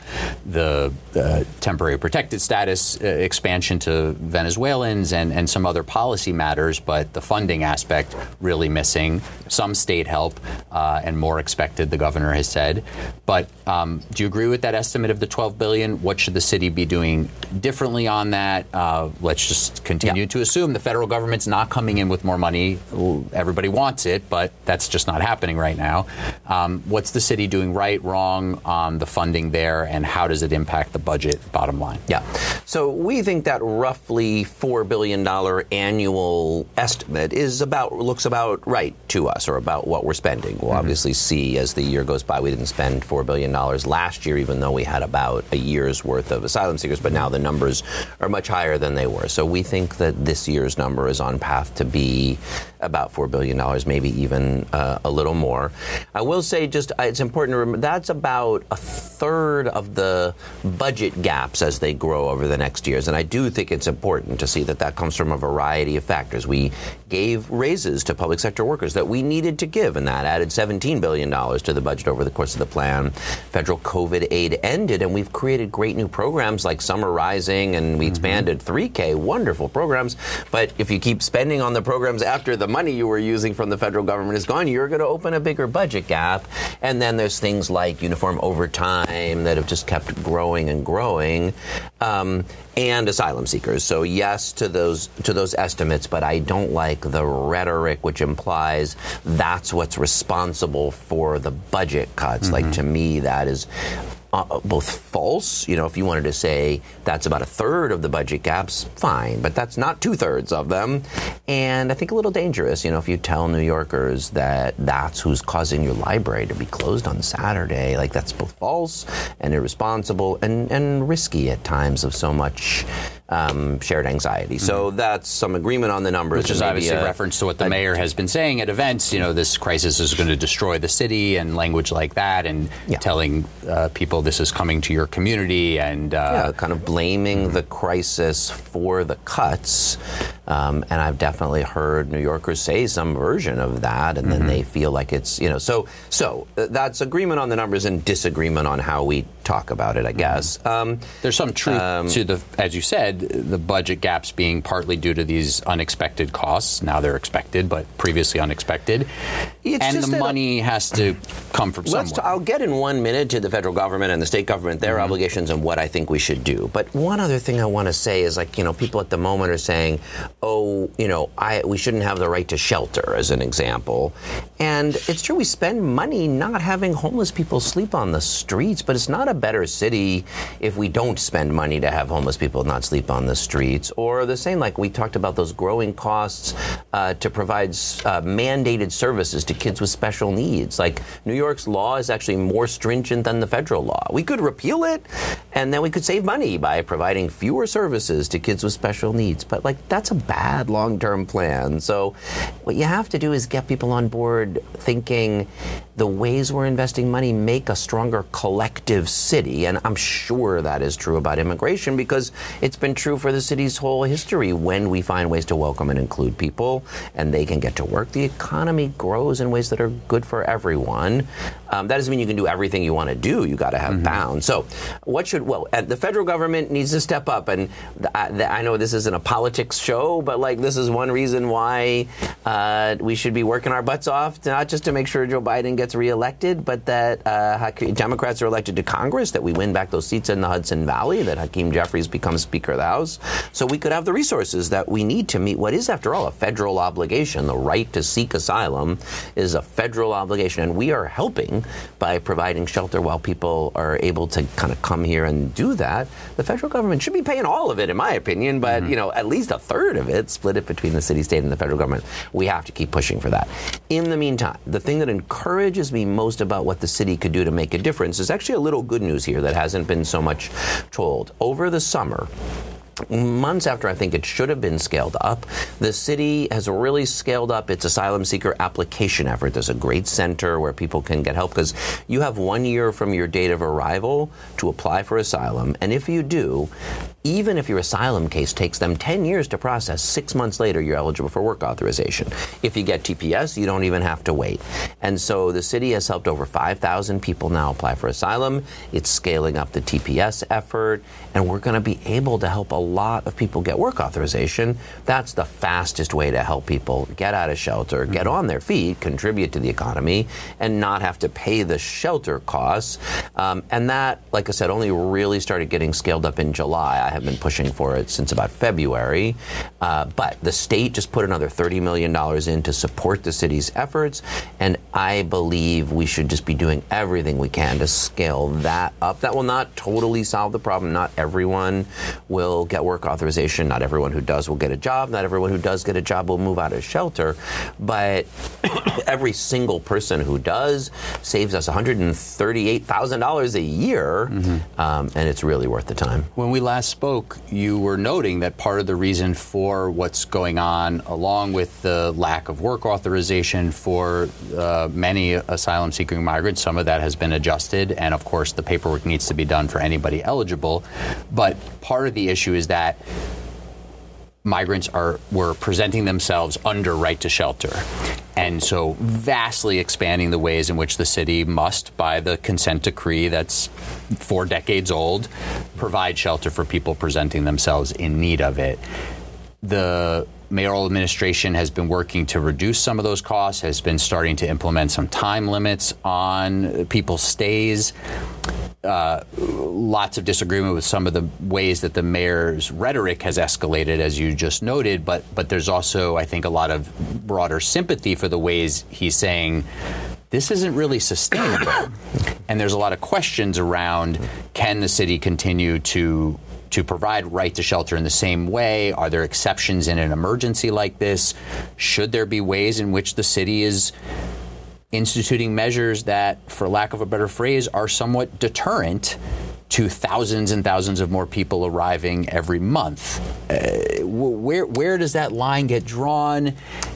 the uh, temporary protected status uh, expansion to Venezuelans and, and some other policy matters, but the funding aspect really missing. Some state help uh, and more expected, the governor has said. But um, do you agree with that estimate of the 12 billion? What should the city be doing differently on that? Uh, let's just continue yeah. to assume the federal government government's not coming in with more money. Everybody wants it, but that's just not happening right now. Um, what's the city doing right, wrong on the funding there, and how does it impact the budget bottom line? Yeah. So we think that roughly $4 billion annual estimate is about, looks about right to us, or about what we're spending. We'll mm-hmm. obviously see as the year goes by, we didn't spend $4 billion last year, even though we had about a year's worth of asylum seekers, but now the numbers are much higher than they were. So we think that this year's number is on path to be about $4 billion, maybe even uh, a little more. I will say just uh, it's important to remember that's about a third of the budget gaps as they grow over the next years. And I do think it's important to see that that comes from a variety of factors. We gave raises to public sector workers that we needed to give, and that added $17 billion to the budget over the course of the plan. Federal COVID aid ended, and we've created great new programs like Summer Rising, and we mm-hmm. expanded 3K, wonderful programs. But if you keep spending on the programs after the money you were using from the federal government is gone, you're going to open a bigger budget gap. And then there's things like uniform overtime that have just kept growing and growing, um, and asylum seekers. So yes to those to those estimates, but I don't like the rhetoric which implies that's what's responsible for the budget cuts. Mm-hmm. Like to me, that is uh, both false. You know, if you wanted to say that's about a third of the budget gaps, fine, but that's not two thirds of them. And I think a little dangerous, you know, if you tell New Yorkers that that's who's causing your library to be closed on Saturday, like that's both false and irresponsible and, and risky at times of so much um, shared anxiety. Mm-hmm. So that's some agreement on the numbers. Which is obviously a, reference to what the a, mayor has been saying at events. You know, this crisis is going to destroy the city and language like that, and yeah. telling uh, people this is coming to your community and uh, yeah, kind of blaming mm-hmm. the crisis for the cuts. Um, and I've definitely heard New Yorkers say some version of that, and mm-hmm. then they feel like it's you know. So so uh, that's agreement on the numbers and disagreement on how we talk about it. I mm-hmm. guess mm-hmm. um, there's some truth um, to the, as you said, the budget gaps being partly due to these unexpected costs. Now they're expected, but previously unexpected, it's and the money has to come from somewhere. T- I'll get in one minute to the federal government and the state government, their mm-hmm. obligations, and what I think we should do. But one other thing I want to say is like you know people at the moment are saying oh, you know, I, we shouldn't have the right to shelter, as an example. And it's true, we spend money not having homeless people sleep on the streets, but it's not a better city if we don't spend money to have homeless people not sleep on the streets. Or the same, like we talked about those growing costs uh, to provide uh, mandated services to kids with special needs. Like New York's law is actually more stringent than the federal law. We could repeal it, and then we could save money by providing fewer services to kids with special needs. But like that's a bad long term plan. So, what you have to do is get people on board thinking the ways we're investing money make a stronger collective city. And I'm sure that is true about immigration because it's been true for the city's whole history. When we find ways to welcome and include people and they can get to work, the economy grows in ways that are good for everyone. Um, that doesn't mean you can do everything you want to do. You got to have mm-hmm. bounds. So, what should well, the federal government needs to step up. And I, I, know this isn't a politics show, but like this is one reason why uh, we should be working our butts off, not just to make sure Joe Biden gets reelected, but that uh, Democrats are elected to Congress, that we win back those seats in the Hudson Valley, that Hakeem Jeffries becomes Speaker of the House, so we could have the resources that we need to meet what is, after all, a federal obligation. The right to seek asylum is a federal obligation, and we are helping by providing shelter while people are able to kind of come here and do that. The federal government should be paying all of it, in my opinion, but mm-hmm. you know, at least a third of it, split it between the city, state, and the federal government. We have to keep pushing for that. In the meantime, the thing that encourages me most about what the city could do to make a difference is actually a little good news here that hasn't been so much told. Over the summer, months after I think it should have been scaled up, the city has really scaled up its asylum seeker application effort. There's a great center where people can get help because you have one year from your date of arrival to apply for asylum. And if you do, even if your asylum case takes them 10 years to process, six months later, you're eligible for work authorization. If you get TPS, you don't even have to wait. And so the city has helped over 5,000 people now apply for asylum. It's scaling up the TPS effort, and we're going to be able to help a lot of people get work authorization. That's the fastest way to help people get out of shelter, get mm-hmm. on their feet, contribute to the economy, and not have to pay the shelter costs. Um, and that, like I said, only really started getting scaled up in July. I have been pushing for it since about February. Uh, but the state just put another $30 million in to support the city's efforts. And I believe we should just be doing everything we can to scale that up. That will not totally solve the problem. Not everyone will get work authorization. Not everyone who does will get a job. Not everyone who does get a job will move out of shelter. But every single person who does saves us $138,000 a year. Mm-hmm. Um, and it's really worth the time. When we last spoke, you were noting that part of the reason for what's going on, along with the lack of work authorization for uh, many asylum seeking migrants, some of that has been adjusted, and of course, the paperwork needs to be done for anybody eligible. But part of the issue is that migrants are were presenting themselves under right to shelter. And so vastly expanding the ways in which the city must, by the consent decree that's four decades old, provide shelter for people presenting themselves in need of it. The mayoral administration has been working to reduce some of those costs, has been starting to implement some time limits on people's stays. Uh, lots of disagreement with some of the ways that the mayor's rhetoric has escalated, as you just noted. But but there's also, I think, a lot of broader sympathy for the ways he's saying this isn't really sustainable. and there's a lot of questions around can the city continue to to provide right to shelter in the same way? Are there exceptions in an emergency like this? Should there be ways in which the city is instituting measures that, for lack of a better phrase, are somewhat deterrent to thousands and thousands of more people arriving every month. Uh, where where does that line get drawn?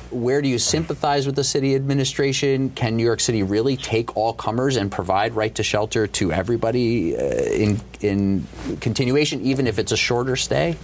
Where do you sympathize with the city administration? Can New York City really take all comers and provide right to shelter to everybody uh, in in continuation, even if it's a shorter stay?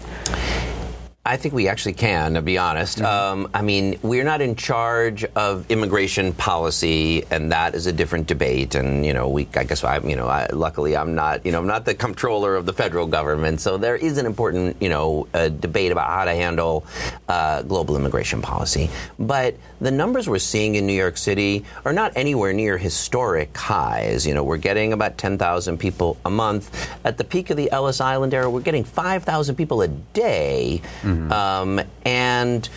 I think we actually can, to be honest. Mm-hmm. Um, I mean, we're not in charge of immigration policy, and that is a different debate. And you know, we, I guess, I'm you know, I, luckily, I'm not, you know, I'm not the comptroller of the federal government, so there is an important, you know, debate about how to handle uh, global immigration policy. But the numbers we're seeing in New York City are not anywhere near historic highs. You know, we're getting about 10,000 people a month. At the peak of the Ellis Island era, we're getting 5,000 people a day. Mm-hmm Mm-hmm. Um, and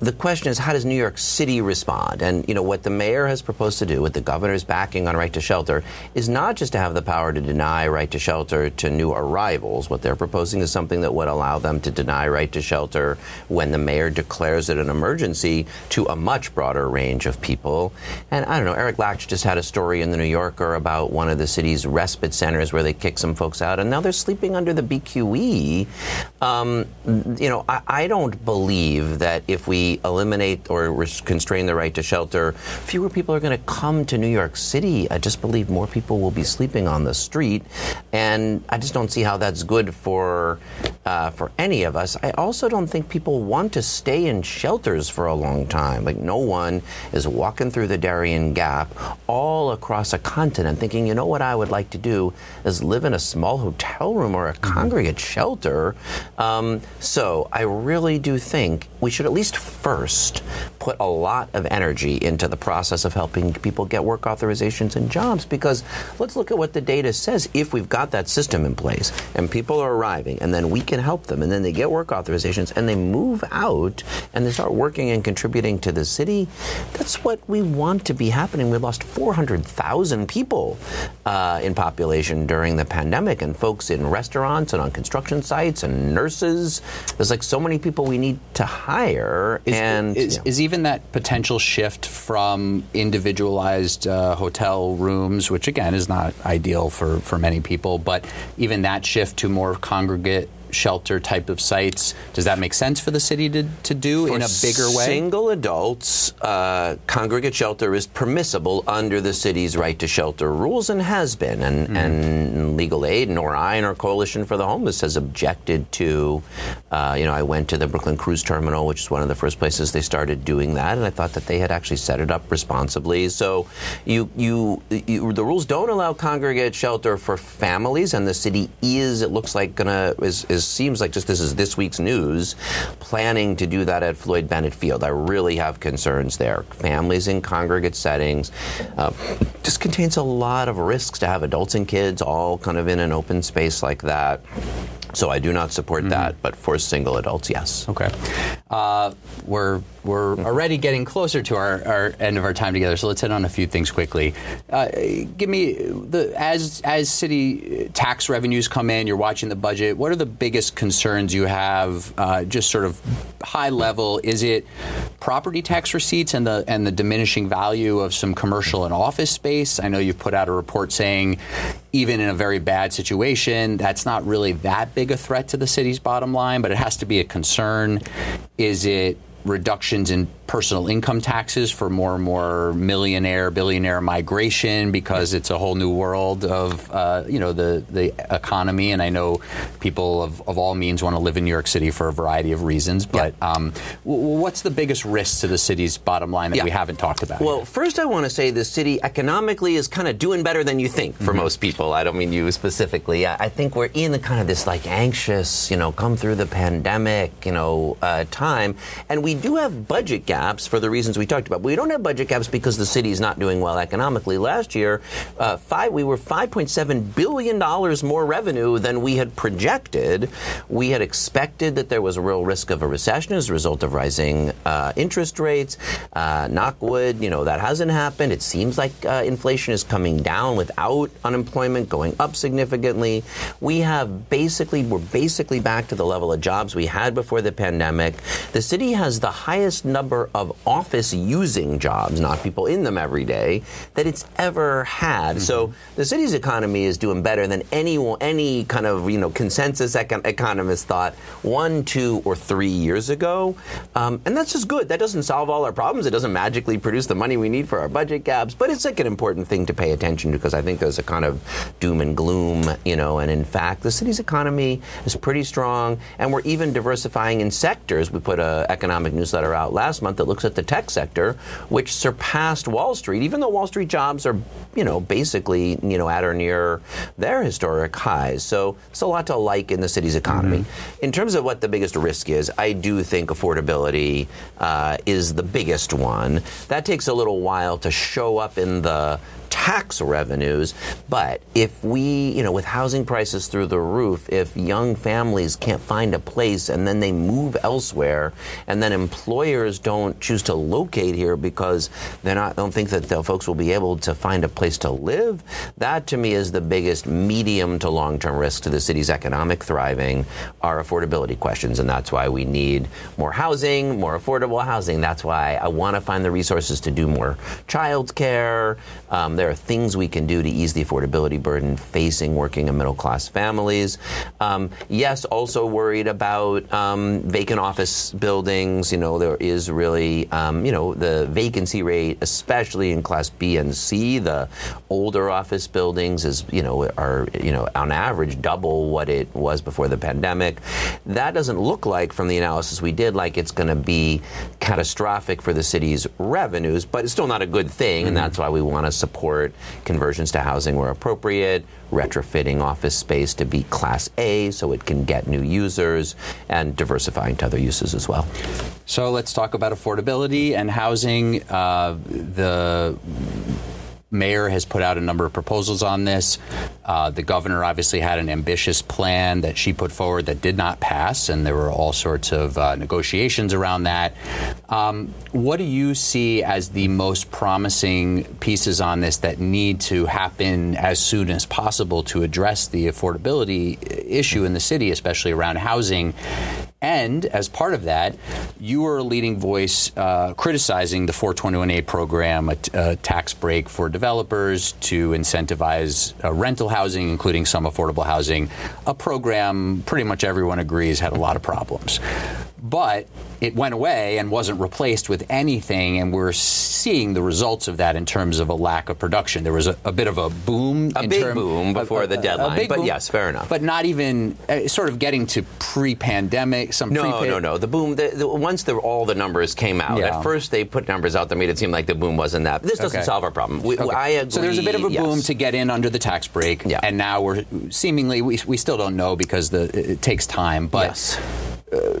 the question is, how does New York City respond? And you know what the mayor has proposed to do, what the governor is backing on right to shelter, is not just to have the power to deny right to shelter to new arrivals. What they're proposing is something that would allow them to deny right to shelter when the mayor declares it an emergency to a much broader range of people. And I don't know, Eric Lach just had a story in the New Yorker about one of the city's respite centers where they kick some folks out, and now they're sleeping under the BQE. Um, you know, I, I don't believe that if we eliminate or constrain the right to shelter, fewer people are going to come to New York City. I just believe more people will be sleeping on the street, and I just don't see how that's good for uh, for any of us. I also don't think people want to stay in shelters for a long time. Like no one is walking through the Darien Gap all across a continent thinking, you know what I would like to do is live in a small hotel room or a mm-hmm. congregate shelter. Um, so I really do think we should at least first put a lot of energy into the process of helping people get work authorizations and jobs because let's look at what the data says. If we've got that system in place and people are arriving and then we can help them and then they get work authorizations and they move out and they start working and contributing to the city, that's what we want to be happening. We lost 400,000 people uh, in population during the pandemic and folks in restaurants and on construction sites and nurses. There's like so many people we need to hire. Is, and is, is, even that potential shift from individualized uh, hotel rooms, which again is not ideal for, for many people, but even that shift to more congregate shelter type of sites. Does that make sense for the city to, to do for in a bigger way? Single adults, uh, congregate shelter is permissible under the city's right to shelter rules and has been. And, mm. and Legal Aid, nor I, nor Coalition for the Homeless has objected to. Uh, you know, I went to the Brooklyn Cruise Terminal, which is one of the first places they started doing that, and I thought that they had actually set it up responsibly. So, you, you, you the rules don't allow congregate shelter for families, and the city is, it looks like, gonna is, is seems like just this is this week's news, planning to do that at Floyd Bennett Field. I really have concerns there. Families in congregate settings uh, just contains a lot of risks to have adults and kids all kind of in an open space like that. So I do not support mm-hmm. that, but for single adults, yes. Okay. Uh, we're we're already getting closer to our, our end of our time together, so let's hit on a few things quickly. Uh, give me the as as city tax revenues come in, you're watching the budget. What are the biggest concerns you have? Uh, just sort of high level. Is it property tax receipts and the and the diminishing value of some commercial and office space? I know you've put out a report saying even in a very bad situation, that's not really that big a threat to the city's bottom line, but it has to be a concern. Is it reductions in personal income taxes for more and more millionaire, billionaire migration because it's a whole new world of uh, you know the the economy. And I know people of, of all means want to live in New York City for a variety of reasons. But yeah. um, w- what's the biggest risk to the city's bottom line that yeah. we haven't talked about? Well, yet? first I want to say the city economically is kind of doing better than you think for mm-hmm. most people. I don't mean you specifically. I think we're in the kind of this like anxious, you know, come through the pandemic, you know, uh, time, and we do have budget gaps for the reasons we talked about. We don't have budget gaps because the city is not doing well economically. Last year, uh, five, we were 5.7 billion dollars more revenue than we had projected. We had expected that there was a real risk of a recession as a result of rising uh, interest rates. Uh, knockwood, you know that hasn't happened. It seems like uh, inflation is coming down without unemployment going up significantly. We have basically we're basically back to the level of jobs we had before the pandemic. The city has the highest number of office using jobs, not people in them every day, that it's ever had. Mm-hmm. So the city's economy is doing better than any any kind of you know consensus econ- economist thought one, two, or three years ago, um, and that's just good. That doesn't solve all our problems. It doesn't magically produce the money we need for our budget gaps, but it's like an important thing to pay attention to because I think there's a kind of doom and gloom, you know. And in fact, the city's economy is pretty strong, and we're even diversifying in sectors. We put an economic newsletter out last month that looks at the tech sector, which surpassed Wall Street, even though Wall Street jobs are, you know, basically, you know, at or near their historic highs. So it's a lot to like in the city's economy. Mm-hmm. In terms of what the biggest risk is, I do think affordability uh, is the biggest one. That takes a little while to show up in the tax revenues. But if we, you know, with housing prices through the roof, if young families can't find a place and then they move elsewhere, and then employers don't choose to locate here because not don't think that the folks will be able to find a place to live, that to me is the biggest medium to long term risk to the city's economic thriving are affordability questions, and that's why we need more housing, more affordable housing. That's why I want to find the resources to do more child care. Um, there are things we can do to ease the affordability burden facing working and middle class families. Um, yes, also worried about um, vacant office buildings. You know, there is really, um, you know, the vacancy rate, especially in Class B and C, the older office buildings is, you know, are, you know, on average double what it was before the pandemic. That doesn't look like, from the analysis we did, like it's going to be catastrophic for the city's revenues, but it's still not a good thing, mm-hmm. and that's why we want to support conversions to housing where appropriate, retrofitting office space to be Class A so it can get new users, and diversifying to other uses as well. So let's talk about affordability and housing. Uh, the mayor has put out a number of proposals on this. Uh, the governor obviously had an ambitious plan that she put forward that did not pass, and there were all sorts of uh, negotiations around that. Um, what do you see as the most promising pieces on this that need to happen as soon as possible to address the affordability issue in the city, especially around housing? And as part of that, you were a leading voice uh, criticizing the 421A program, a, t- a tax break for developers to incentivize uh, rental housing, including some affordable housing, a program pretty much everyone agrees had a lot of problems. But it went away and wasn't replaced with anything, and we're seeing the results of that in terms of a lack of production. There was a, a bit of a boom, a big term, boom before a, the deadline, but boom, yes, fair enough. But not even uh, sort of getting to pre-pandemic. Some no, pre- no, no. The boom. The, the, once the, all the numbers came out, yeah. at first they put numbers out that made it seem like the boom wasn't that. This doesn't okay. solve our problem. We, okay. I agree. So there's a bit of a yes. boom to get in under the tax break, yeah. and now we're seemingly we, we still don't know because the it takes time, but. Yes. Uh,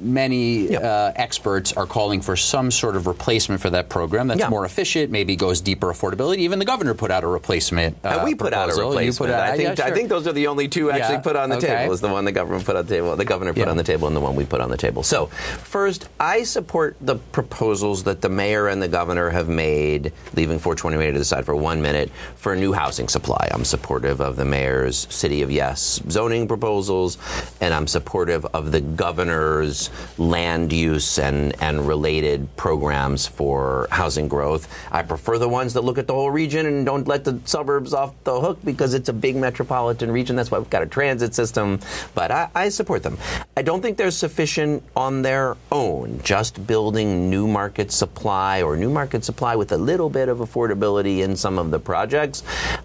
many yep. uh, experts are calling for some sort of replacement for that program that's more efficient, maybe goes deeper affordability. Even the governor put out a replacement. Uh, we put proposal. out a replacement. Out, I think yeah, sure. I think those are the only two actually yeah. put on the okay. table. Is the one the government put on the table, the governor put yeah. on the table, and the one we put on the table. So, first, I support the proposals that the mayor and the governor have made, leaving 421A to the side for one minute for new housing supply. I'm supportive of the mayor's City of Yes zoning proposals, and I'm supportive of the governor's land use and, and related programs for housing growth. I prefer the ones that look at the whole region and don't let the suburbs off the hook because it's a big metropolitan region. That's why we've got a transit system. But I, I support them. I don't think they're sufficient on their own. Just building new market supply or new market supply with a little bit of affordability in some of the projects.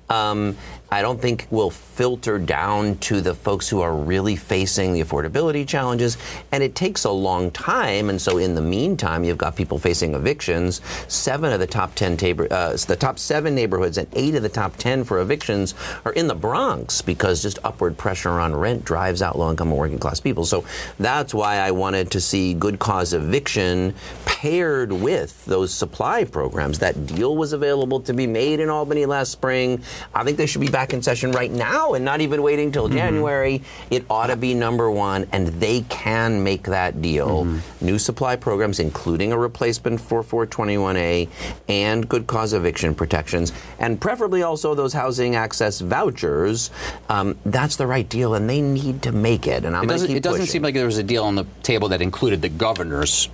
Um, I don't think will filter down to the folks who are really facing the affordability challenges. And it takes a long time. And so, in the meantime, you've got people facing evictions. Seven of the top ten tab- uh, the top seven neighborhoods and eight of the top ten for evictions are in the Bronx because just upward pressure on rent drives out low-income and working-class people. So that's why I wanted to see good cause eviction paired with those supply programs. That deal was available to be made in Albany last spring. I think they should be back in session right now and not even waiting till mm-hmm. January. It ought to be number one, and they can make that deal. Mm-hmm. New supply programs, including a replacement for 421A and good cause eviction protections, and preferably also those housing access vouchers. Um, that's the right deal, and they need to make it. And I'm it doesn't, it doesn't seem like there was a deal on the table that included the governor's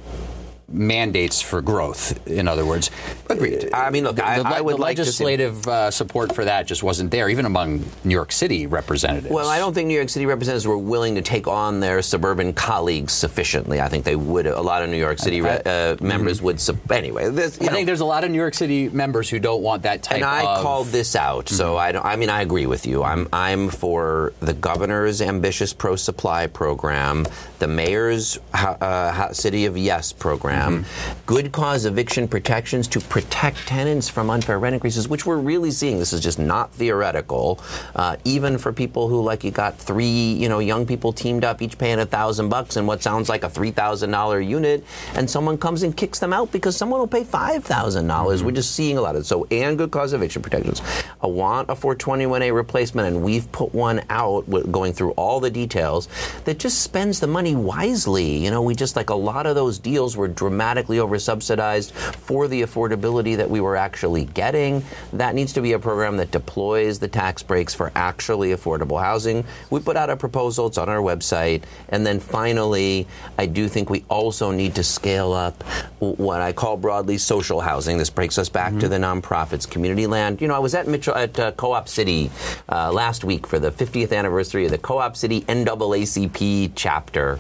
mandates for growth. In other words, agreed. I mean, look, the, I, the, I would the like legislative uh, support for that just wasn't there, even among New York City representatives. Well, I don't think New York City representatives were willing to take on their suburban colleagues sufficiently. I think they would. A lot of New York City I, uh, members mm-hmm. would. Sub- anyway, this, I know. think there's a lot of New York City members who don't want that type. Of And I of, called this out, mm-hmm. so I don't. I mean, I agree with you. I'm I'm for the governor's ambitious pro supply program, the mayor's uh, City of Yes program program, mm-hmm. good cause eviction protections to protect tenants from unfair rent increases, which we're really seeing. This is just not theoretical. Uh, even for people who like you got three, you know, young people teamed up, each paying a thousand bucks in what sounds like a three thousand dollar unit, and someone comes and kicks them out because someone will pay five thousand dollars. Mm-hmm. We're just seeing a lot of it. So and good cause eviction protections. I want a 421A replacement, and we've put one out going through all the details that just spends the money wisely. You know, we just like a lot of those deals were dramatically oversubsidized for the affordability that we were actually getting. That needs to be a program that deploys the tax breaks for actually affordable housing. We put out a proposal, it's on our website. And then finally, I do think we also need to scale up what I call broadly social housing. This breaks us back mm-hmm. to the nonprofits, community land. You know, I was at Mitchell at uh, Co-op City uh, last week for the 50th anniversary of the Co-op City NAACP chapter.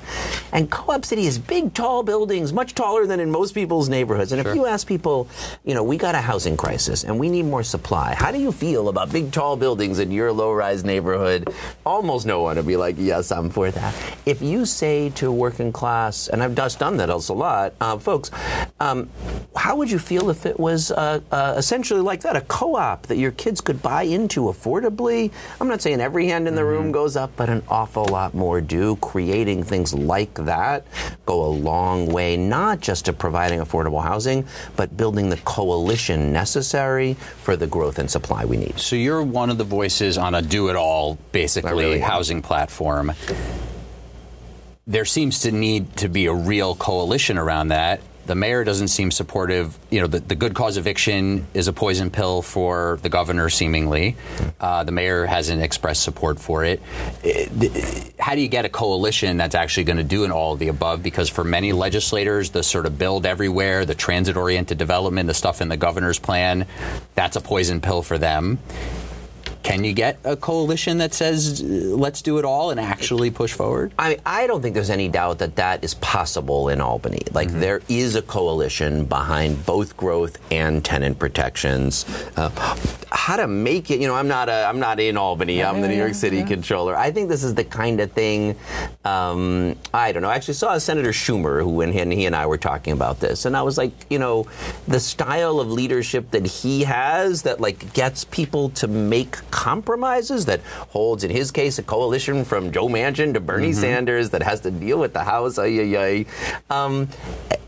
And Co-op City is big, tall buildings, much taller than in most people's neighborhoods. And sure. if you ask people, you know, we got a housing crisis and we need more supply. How do you feel about big, tall buildings in your low-rise neighborhood? Almost no one would be like, yes, I'm for that. If you say to working class, and I've just done that also a lot, uh, folks, um, how would you feel if it was uh, uh, essentially like that, a co-op that your kids could buy into affordably? I'm not saying every hand in the mm-hmm. room goes up, but an awful lot more do. Creating things like that go a long way, not just to providing affordable housing, but building the coalition necessary for the growth and supply we need. So you're one of the voices on a do-it-all, basically, really housing platform there seems to need to be a real coalition around that. The mayor doesn't seem supportive. You know, the, the good cause eviction is a poison pill for the governor, seemingly. Uh, the mayor hasn't expressed support for it. How do you get a coalition that's actually going to do an all of the above? Because for many legislators, the sort of build everywhere, the transit oriented development, the stuff in the governor's plan, that's a poison pill for them. Can you get a coalition that says let's do it all and actually push forward? I I don't think there's any doubt that that is possible in Albany. Like mm-hmm. there is a coalition behind both growth and tenant protections. Uh, how to make it? You know, I'm not a I'm not in Albany. Yeah, I'm the New York City yeah. comptroller. I think this is the kind of thing. Um, I don't know. I actually saw Senator Schumer who and he and I were talking about this, and I was like, you know, the style of leadership that he has that like gets people to make compromises that holds, in his case, a coalition from Joe Manchin to Bernie mm-hmm. Sanders that has to deal with the House. Ay, ay, ay. Um,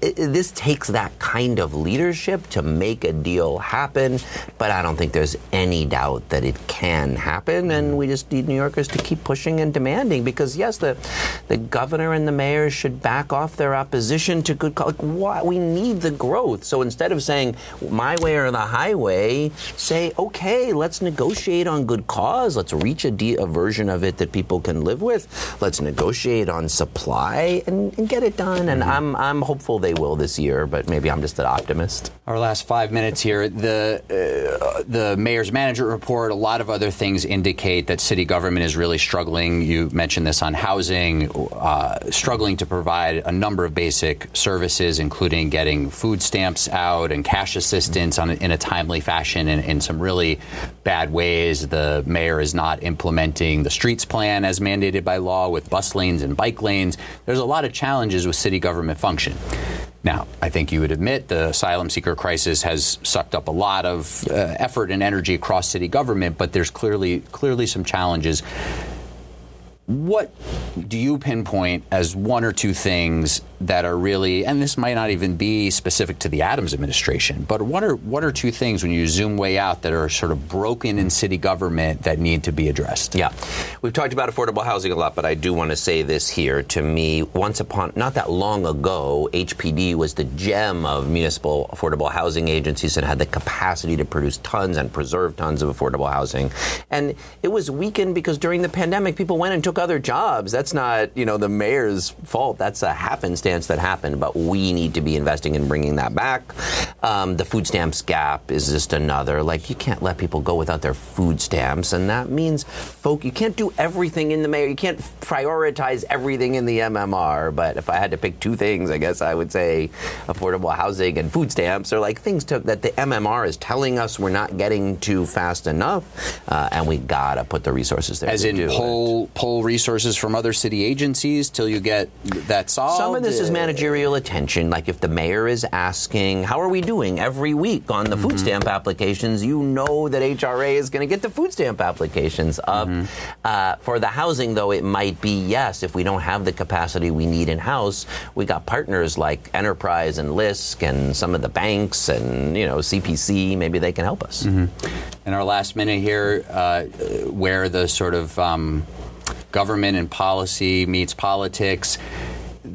this takes that kind of leadership to make a deal happen, but I don't think there's any doubt that it can happen, and we just need New Yorkers to keep pushing and demanding because, yes, the, the governor and the mayor should back off their opposition to good. Like, why? We need the growth. So instead of saying my way or the highway, say, okay, let's negotiate on good cause. Let's reach a, de- a version of it that people can live with. Let's negotiate on supply and, and get it done. And mm-hmm. I'm, I'm hopeful they will this year, but maybe I'm just an optimist. Our last five minutes here. The, uh, the mayor's management report, a lot of other things indicate that city government is really struggling. You mentioned this on housing, uh, struggling to provide a number of basic services, including getting food stamps out and cash assistance on, in a timely fashion in, in some really bad ways. The mayor is not implementing the streets plan as mandated by law with bus lanes and bike lanes. There's a lot of challenges with city government function. Now, I think you would admit the asylum seeker crisis has sucked up a lot of uh, effort and energy across city government, but there's clearly clearly some challenges what do you pinpoint as one or two things that are really, and this might not even be specific to the Adams administration, but what are what are two things when you zoom way out that are sort of broken in city government that need to be addressed? Yeah, we've talked about affordable housing a lot, but I do want to say this here. To me, once upon not that long ago, HPD was the gem of municipal affordable housing agencies and had the capacity to produce tons and preserve tons of affordable housing, and it was weakened because during the pandemic, people went and took took other jobs. That's not, you know, the mayor's fault. That's a happenstance that happened. But we need to be investing in bringing that back. Um, the food stamps gap is just another. Like, you can't let people go without their food stamps. And that means, folk, you can't do everything in the mayor. You can't prioritize everything in the MMR. But if I had to pick two things, I guess I would say affordable housing and food stamps are like things to, that the MMR is telling us we're not getting to fast enough. Uh, and we got to put the resources there. As in poll, poll pull resources from other city agencies till you get that solved? Some of this is managerial attention. Like if the mayor is asking, "How are we doing?" every week on the mm-hmm. food stamp applications, you know that HRA is going to get the food stamp applications up. Mm-hmm. Uh, for the housing, though, it might be yes. If we don't have the capacity we need in house, we got partners like Enterprise and LISC and some of the banks and you know CPC. Maybe they can help us. Mm-hmm. In our last minute here, uh, where the sort of um, government and policy meets politics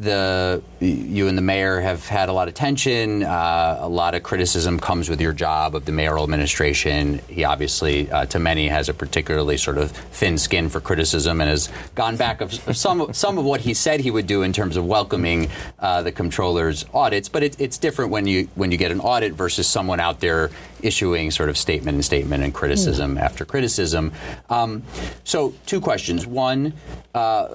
the you and the mayor have had a lot of tension. Uh, a lot of criticism comes with your job of the mayoral administration. He obviously, uh, to many, has a particularly sort of thin skin for criticism and has gone back of, some some of what he said he would do in terms of welcoming uh, the comptroller's audits. But it, it's different when you when you get an audit versus someone out there issuing sort of statement and statement and criticism mm. after criticism. Um, so, two questions. One, uh,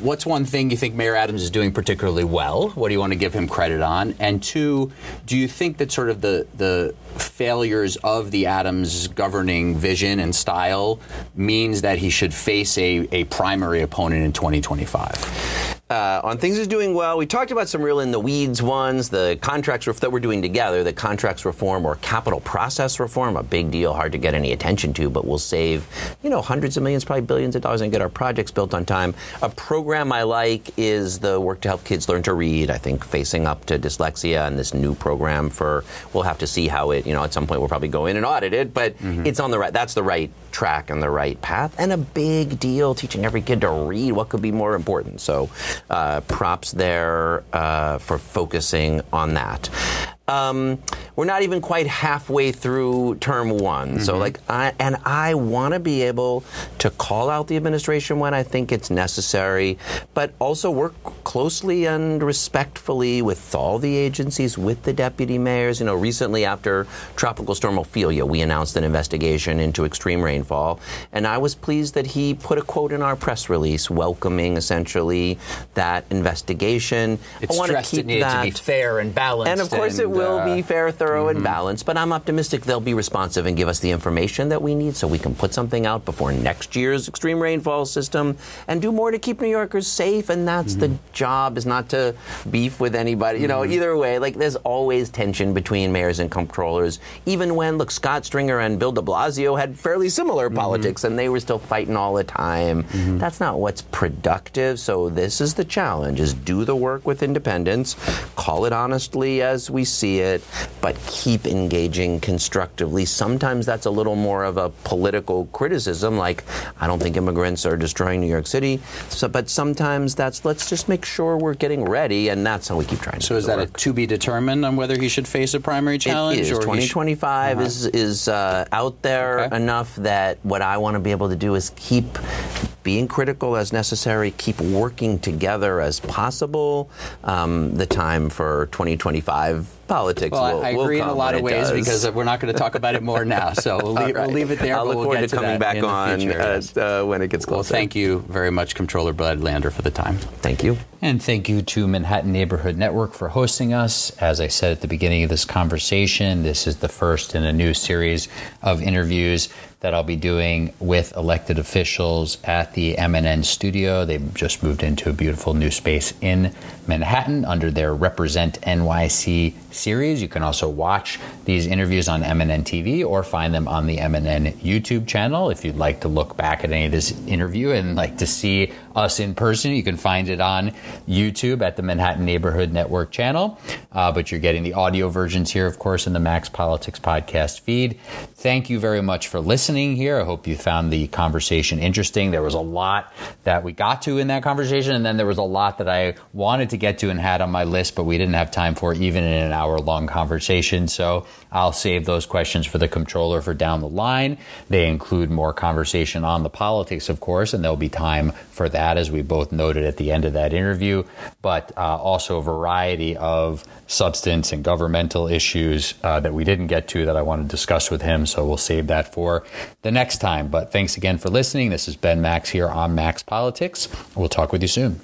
what's one thing you think Mayor Adams is doing particularly well? What do you want to give him credit on? And two, do you think that sort of the the failures of the Adams governing vision and style means that he should face a, a primary opponent in 2025? Uh, on things is doing well. We talked about some real in the weeds ones, the contracts that we're doing together, the contracts reform or capital process reform, a big deal, hard to get any attention to, but we'll save, you know, hundreds of millions, probably billions of dollars and get our projects built on time. A program I like is the work to help kids learn to read. I think facing up to dyslexia and this new program for, we'll have to see how it, you know, at some point we'll probably go in and audit it, but mm-hmm. it's on the right, that's the right track and the right path. And a big deal teaching every kid to read. What could be more important? So, props there uh, for focusing on that. Um, we're not even quite halfway through term one. Mm-hmm. So, like, I, and I want to be able to call out the administration when I think it's necessary, but also work closely and respectfully with all the agencies, with the deputy mayors. You know, recently after Tropical Storm Ophelia, we announced an investigation into extreme rainfall, and I was pleased that he put a quote in our press release welcoming essentially that investigation. It I stressed keep it needed that. to be fair and balanced. And of course, and, it will be fair, thorough, mm-hmm. and balanced. But I'm optimistic they'll be responsive and give us the information that we need so we can put something out before next year's extreme rainfall system and do more to keep New Yorkers safe. And that's mm-hmm. the job is not to beef with anybody. You know, mm-hmm. either way, like there's always tension between mayors and comptrollers. Even when look, Scott Stringer and Bill De Blasio had fairly similar mm-hmm. politics, and they were still fighting all the time. Mm-hmm. That's not what's productive. So this is the challenge: is do the work with independence, call it honestly as we see it, but keep engaging constructively. Sometimes that's a little more of a political criticism, like, I don't think immigrants are destroying New York City. So, but sometimes that's, let's just make sure we're getting ready, and that's how we keep trying so is that work. a to be determined on whether he should face a primary challenge? It is. 2025 uh-huh. is, is uh, out there okay. enough that what I want to be able to do is keep being critical as necessary, keep working together as possible. Um, the time for 2025 politics. Well, will, I will agree in a lot of ways does. because we're not going to talk about it more now. So we'll leave, right. we'll leave it there. I'll look we'll forward to coming back on at, uh, when it gets closer. Well, thank you very much, Comptroller Brad Lander, for the time. Thank you. And thank you to Manhattan Neighborhood Network for hosting us. As I said at the beginning of this conversation, this is the first in a new series of interviews that I'll be doing with elected officials at the MNN studio. They've just moved into a beautiful new space in Manhattan under their Represent NYC series. You can also watch these interviews on MNN TV or find them on the MNN YouTube channel. If you'd like to look back at any of this interview and like to see us in person, you can find it on YouTube at the Manhattan Neighborhood Network channel. Uh, but you're getting the audio versions here, of course, in the Max Politics podcast feed. Thank you very much for listening here. I hope you found the conversation interesting. There was a lot that we got to in that conversation, and then there was a lot that I wanted to get to and had on my list, but we didn't have time for even in an hour long conversation. So I'll save those questions for the comptroller for down the line. They include more conversation on the politics, of course, and there'll be time for that, as we both noted at the end of that interview, but uh, also a variety of substance and governmental issues uh, that we didn't get to that I want to discuss with him. So we'll save that for the next time. But thanks again for listening. This is Ben Max here on Max Politics. We'll talk with you soon.